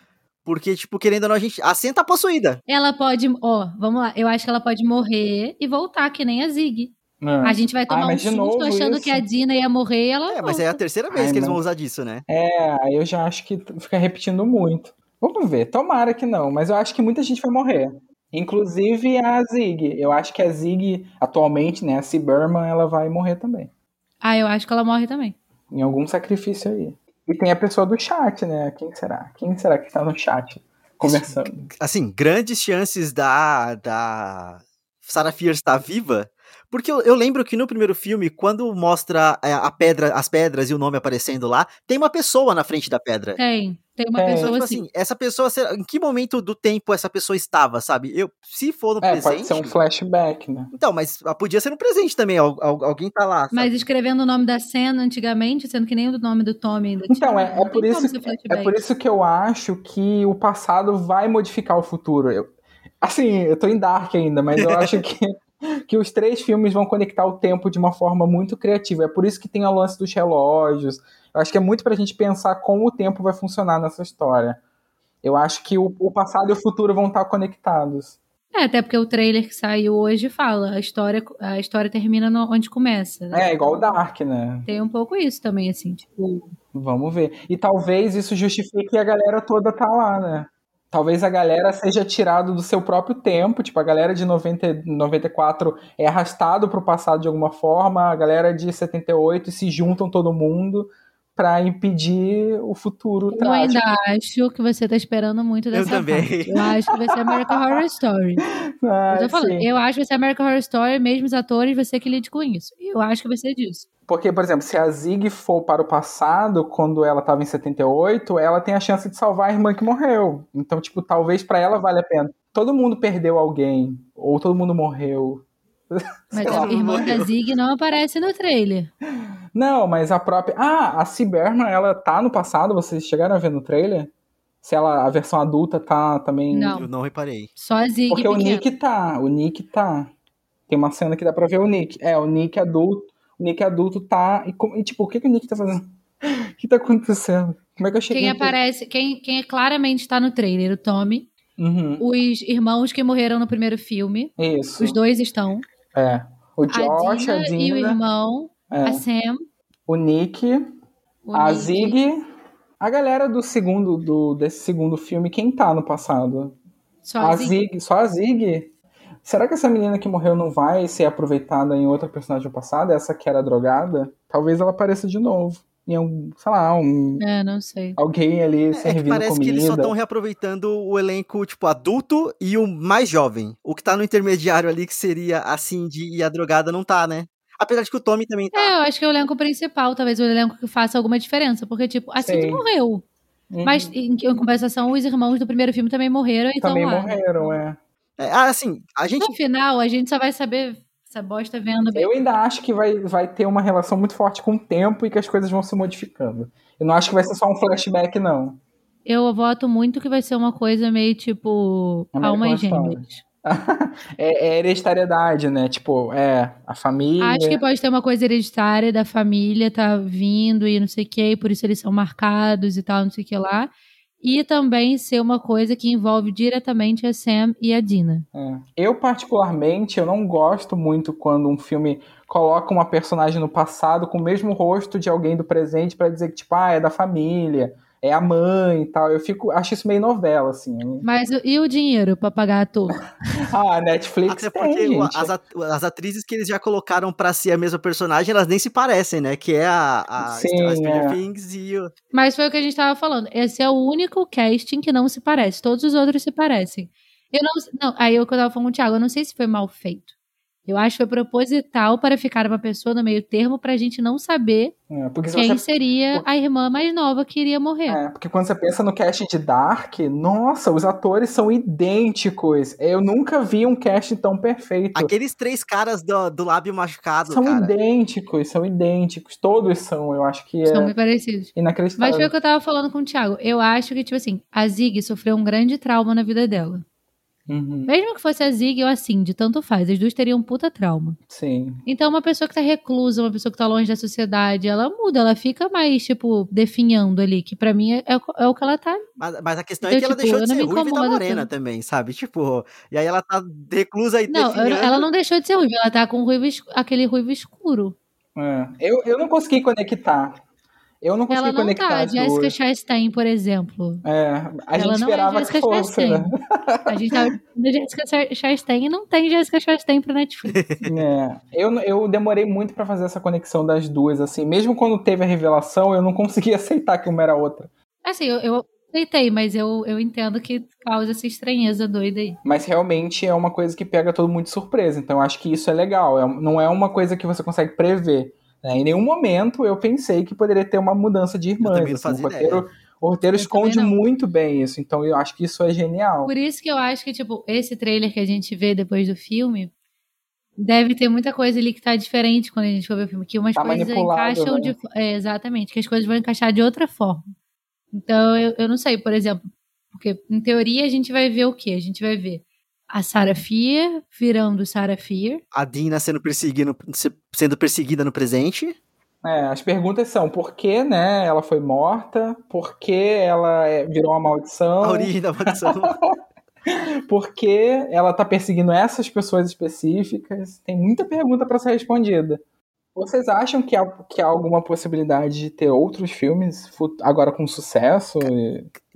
Porque, tipo, querendo ou não, a gente. A Sen tá possuída. Ela pode. Ó, vamos lá. Eu acho que ela pode morrer e voltar, que nem a Zig. É. A gente vai tomar Ah, um susto achando isso. que a Dina ia morrer e ela. É, mas é a terceira vez Ai, que eles não. vão usar disso, né? É, aí eu já acho que fica repetindo muito. Vamos ver, tomara que não, mas eu acho que muita gente vai morrer. Inclusive a Zig. Eu acho que a Zig, atualmente, né, a Cyberman, ela vai morrer também. Ah, eu acho que ela morre também. Em algum sacrifício aí. E tem a pessoa do chat, né? Quem será? Quem será que tá no chat conversando? Assim, grandes chances da. da. Sarah Fierce estar viva. Porque eu, eu lembro que no primeiro filme, quando mostra é, a pedra, as pedras e o nome aparecendo lá, tem uma pessoa na frente da pedra. Tem. Tem uma Tem. Então, pessoa tipo assim. assim, essa pessoa, em que momento do tempo essa pessoa estava, sabe? Eu, se for no É, presente. pode ser um flashback, né? Então, mas ah, podia ser no presente também. al- al- alguém tá lá. sabe? Mas escrevendo o nome da cena antigamente, sendo que nem o nome do Tommy ainda Então, tinha, é, é, por isso, é flashback. por isso que eu acho que o passado vai modificar o futuro. Eu- assim, eu tô em Dark ainda, mas eu acho que, que os três filmes vão conectar o tempo de uma forma muito criativa. É por isso que tem o lance dos relógios. Eu acho que é muito pra gente pensar como o tempo vai funcionar nessa história. Eu acho que o, o passado e o futuro vão estar conectados. É, até porque o trailer que saiu hoje fala, a história, a história termina no- onde começa. né? É, igual o Dark, né? Tem um pouco isso também, assim, tipo. Vamos ver. E talvez isso justifique a galera toda tá lá, né? Talvez a galera seja tirado do seu próprio tempo, tipo, a galera de 90, 94 é arrastado pro passado de alguma forma, a galera de 78 se juntam todo mundo pra impedir o futuro Eu trágico. ainda acho que você tá esperando muito dessa também. parte. Eu acho que vai ser American Horror Story. Ah, eu falando, eu acho que vai ser American Horror Story, mesmo os atores, você que lide com isso. Eu acho que vai ser disso. Porque, por exemplo, se a Zig for para o passado, quando ela estava em 78, ela tem a chance de salvar a irmã que morreu. Então, tipo, talvez pra ela valha a pena. Todo mundo perdeu alguém, ou todo mundo morreu. Mas lá. a irmã da. Zig não aparece no trailer. Não, mas a própria. Ah, a Cyberman, ela tá no passado, vocês chegaram a ver no trailer? Se ela, a versão adulta tá também. Não. Eu não reparei. Só a Zig Porque o pequena. Nick tá, o Nick tá. Tem uma cena que dá pra ver o Nick. É, o Nick adulto. O Nick adulto tá. E, e, tipo, o que, que o Nick tá fazendo? O que tá acontecendo? Como é que eu cheguei Quem aqui? aparece, quem, quem claramente está no trailer, o Tommy. Uhum, Os irmãos que morreram no primeiro filme. isso. Os dois estão. É. O Josh, a a Dina e o irmão, é, a Sam, o Nick, o a Nick. Zig. A galera do segundo, do, desse segundo filme, quem tá no passado? Só A a Zig. Zig, só a Zig? Será que essa menina que morreu não vai ser aproveitada em outra personagem do passado? Essa que era drogada? Talvez ela apareça de novo. Em um, sei lá, um, É, não sei. alguém ali É que servindo parece comida. que eles só estão reaproveitando o elenco, tipo, adulto e o mais jovem. O que tá no intermediário ali, que seria a Cindy e a drogada, não tá, né? Apesar de que o Tommy também tá. É, eu acho que é o elenco principal, talvez o elenco que faça alguma diferença. Porque, tipo, a Cindy Sei. morreu. Uhum. Mas, em, em compensação, os irmãos do primeiro filme também morreram e estão Também lá. morreram, é. É, ah, assim, a gente. No final, a gente só vai saber essa bosta vendo bem. Eu ainda acho que vai, vai ter uma relação muito forte com o tempo e que as coisas vão se modificando. Eu não acho que vai ser só um flashback, não. Eu voto muito que vai ser uma coisa meio tipo almas gêmeas. É, é hereditariedade, né? Tipo, é, a família. Acho que pode ter uma coisa hereditária da família tá vindo e não sei o que, por isso eles são marcados e tal, não sei o que lá. E também ser uma coisa que envolve diretamente a Sam e a Dina. É. Eu, particularmente, eu não gosto muito quando um filme coloca uma personagem no passado com o mesmo rosto de alguém do presente pra dizer que, tipo, ah, é da família, é a mãe e tal. Eu fico, acho isso meio novela, assim. Mas e o dinheiro pra pagar ator? Ah, a Netflix Até tem, porque gente. as, at- as atrizes que eles já colocaram pra ser a mesma personagem, elas nem se parecem, né? Que é a, a, Sim, a Stranger é. Things e o. Mas foi o que a gente tava falando. Esse é o único casting que não se parece. Todos os outros se parecem. Eu não, não aí que eu tava falando com o Thiago, eu não sei se foi mal feito. Eu acho que foi proposital para ficar uma pessoa no meio termo pra gente não saber É, quem você seria a irmã mais nova que iria morrer. É, porque quando você pensa no cast de Dark, nossa, os atores são idênticos. Eu nunca vi um cast tão perfeito. Aqueles três caras do, do lábio machucado, São cara. idênticos, são idênticos. Todos são, eu acho que São é muito parecidos. inacreditável. Mas foi o que eu tava falando com o Thiago. Eu acho que, tipo assim, a Zig sofreu um grande trauma na vida dela. Uhum. Mesmo que fosse a Zig ou a Cindy, tanto faz. As duas teriam um puta trauma. Sim. Então, uma pessoa que tá reclusa, uma pessoa que tá longe da sociedade, ela muda, ela fica mais, tipo, definhando ali, que pra mim é, é o- é o que ela tá. Mas, mas a questão Eu, é que ela tipo, deixou eu de não ser ruiva e tá morena tanto. também, sabe? Tipo, e aí ela tá reclusa e Não, definhando. ela não deixou de ser ruiva, ela tá com ruivo, aquele ruivo escuro. É. Eu, eu não consegui conectar. Eu não consegui Ela não conectar tá. as Jessica duas. Chastain, por exemplo. É, a ela gente não é esperava Jessica que fosse, né? A gente tava vendo Jessica Cha- Chastain e não tem Jessica Chastain pro Netflix. É, eu, eu demorei muito pra fazer essa conexão das duas, assim. Mesmo quando teve a revelação, eu não consegui aceitar que uma era a outra. Assim, eu, eu aceitei, mas eu, eu entendo que causa essa estranheza doida aí. Mas realmente é uma coisa que pega todo mundo de surpresa. Então eu acho que isso é legal. É- não é uma coisa que você consegue prever. Né? Em nenhum momento eu pensei que poderia ter uma mudança de irmãs. não assim. o roteiro, o roteiro Eu esconde muito bem isso. Então eu acho que isso é genial. Por isso que eu acho que, tipo, esse trailer que a gente vê depois do filme deve ter muita coisa ali que tá diferente quando a gente for ver o filme. Que umas Tá coisas encaixam né? de. É, exatamente, que as coisas vão encaixar de outra forma. Então, eu, eu não sei, por exemplo, porque em teoria a gente vai ver o quê? A gente vai ver a Sarah Fear virando Sarah Fear. A Dina sendo, perseguido, se- sendo perseguida no presente. É, as perguntas são por que né, ela foi morta? Por que ela é- virou uma maldição? A origem da maldição. Por que ela tá perseguindo essas pessoas específicas? Tem muita pergunta pra ser respondida. Vocês acham que há, que há alguma possibilidade de ter outros filmes agora com sucesso?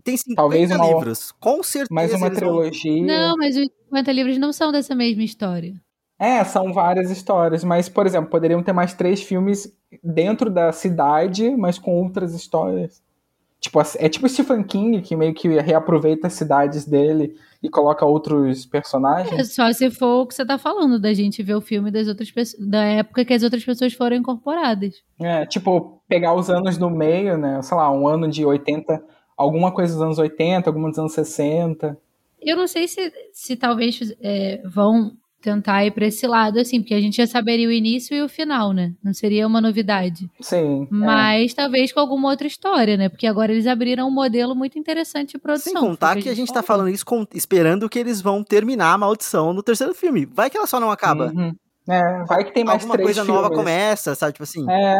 Tem 50 Talvez uma- livros. Com certeza. Mais uma eles vão- trilogia? Não, mas os 50 livros não são dessa mesma história. É, são várias histórias, mas, por exemplo, poderiam ter mais três filmes dentro da cidade, mas com outras histórias. Tipo, é tipo Stephen King, que meio que reaproveita as cidades dele e coloca outros personagens. É Só se for o que você tá falando, da gente ver o filme das outras pessoas, da época que as outras pessoas foram incorporadas. É, tipo, pegar os anos no meio, né? Sei lá, um ano de 80, alguma coisa dos anos 80, alguma dos anos 60. Eu não sei se, se talvez é, vão tentar ir pra esse lado, assim, porque a gente já saberia o início e o final, né? Não seria uma novidade. Sim. é. Mas talvez com alguma outra história, né? Porque agora eles abriram um modelo muito interessante de produção. Sem contar que a gente tá falou. falando isso com- esperando que eles vão terminar a maldição no terceiro filme. Vai que ela só não acaba. Uhum. É, vai que tem mais Alguma três coisa nova filmes. começa, sabe? Tipo assim. É,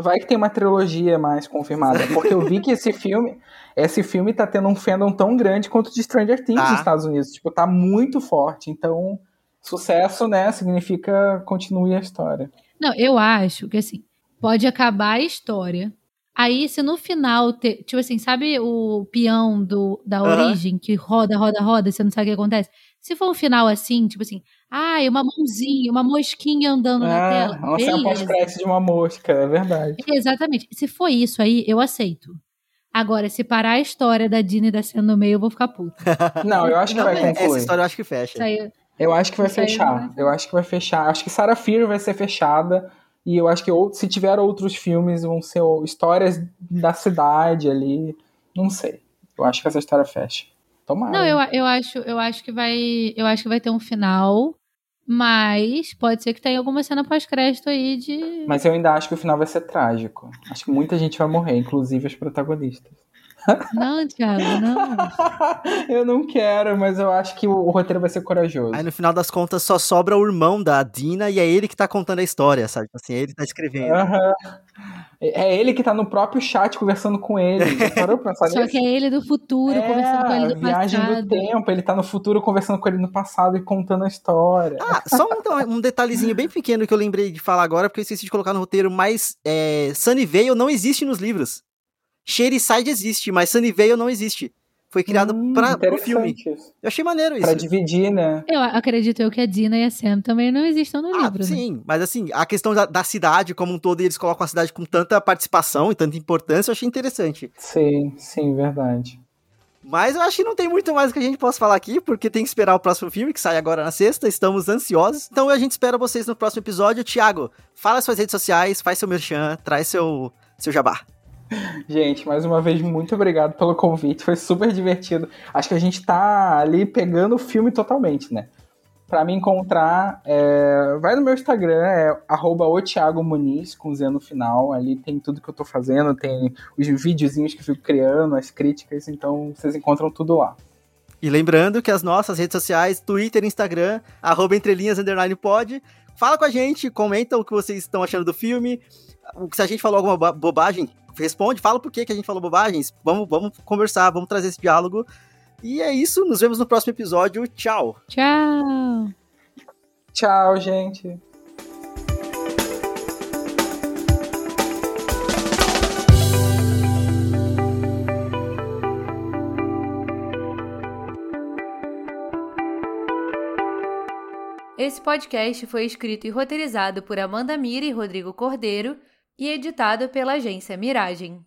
vai que tem uma trilogia mais confirmada. Porque eu vi que esse filme, esse filme tá tendo um fandom tão grande quanto o de Stranger Things Tá. nos Estados Unidos. Tipo, tá muito forte. Então, sucesso, né, significa continue a história. Não, eu acho que assim, pode acabar a história. Aí, se no final, ter, tipo assim, sabe o peão do, da origem que roda, roda, roda, você não sabe o que acontece? Se for um final assim, tipo assim, ai, uma mãozinha, uma mosquinha andando na Ah, tela. uma cena beleza. pós-crédito de uma mosca, é verdade. Exatamente. Se for isso aí, eu aceito. Agora, se parar a história da Dina e da cena no meio, eu vou ficar puta. Não, eu acho que Não, vai é, essa concluir. história eu acho que fecha. Isso aí, Eu acho que vai fechar. vai- Eu acho que vai fechar. Acho que Sarah Fear vai ser fechada. E eu acho que ou- se tiver outros filmes, vão ser histórias da cidade ali. Não sei. Eu acho que essa história fecha. Tomara. Não, eu, eu acho, eu acho que vai, eu acho que vai ter um final, mas pode ser que tenha alguma cena pós-crédito aí de Mas eu ainda acho que o final vai ser trágico. Acho que muita gente vai morrer, inclusive os protagonistas. Não, Thiago, não. eu não quero, mas eu acho que o, roteiro vai ser corajoso. Aí no final das contas só sobra o irmão da Dina e é ele que tá contando a história, sabe? Tipo Assim, ele tá escrevendo. Aham. É ele que tá no próprio chat conversando com ele. Só nisso? que é ele do futuro É, conversando com ele do viagem passado. do tempo, ele tá no futuro conversando com ele no passado e contando a história. Ah, só um, um detalhezinho bem pequeno que eu lembrei de falar agora, porque eu esqueci de colocar no roteiro, mas é, Sunnyvale não existe nos livros. Side existe, mas Sunnyvale não existe. Foi criado Hum, pro interessante filme. isso. Eu achei maneiro isso. Pra dividir, né? Eu acredito eu que a Dina e a Sam também não existam no Ah, livro. né? sim, mas assim, a questão da, da cidade como um todo, e eles colocam a cidade com tanta participação e tanta importância, eu achei interessante. Sim, sim, verdade. Mas eu acho que não tem muito mais que a gente possa falar aqui, porque tem que esperar o próximo filme, que sai agora na sexta, estamos ansiosos. Então a gente espera vocês no próximo episódio. Thiago, fala suas redes sociais, faz seu merchan, traz seu, seu jabá. Gente, mais uma vez, muito obrigado pelo convite. Foi super divertido. Acho que a gente tá ali pegando o filme totalmente, né? Pra me encontrar, é, vai no meu Instagram, é arroba o Thiago Muniz, com Z no final. Ali tem tudo que eu tô fazendo, tem os videozinhos que eu fico criando, as críticas, então vocês encontram tudo lá. E lembrando que as nossas redes sociais, Twitter, Instagram, arroba entrelinhas, underline pod, fala com a gente, comenta o que vocês estão achando do filme, se a gente falou alguma bobagem, responde, fala por que, que a gente falou bobagens, vamos, vamos conversar, vamos trazer esse diálogo. E é isso, nos vemos no próximo episódio, tchau! Tchau! Tchau, gente! Esse podcast foi escrito e roteirizado por Amanda Mira e Rodrigo Cordeiro e editado pela agência Miragem.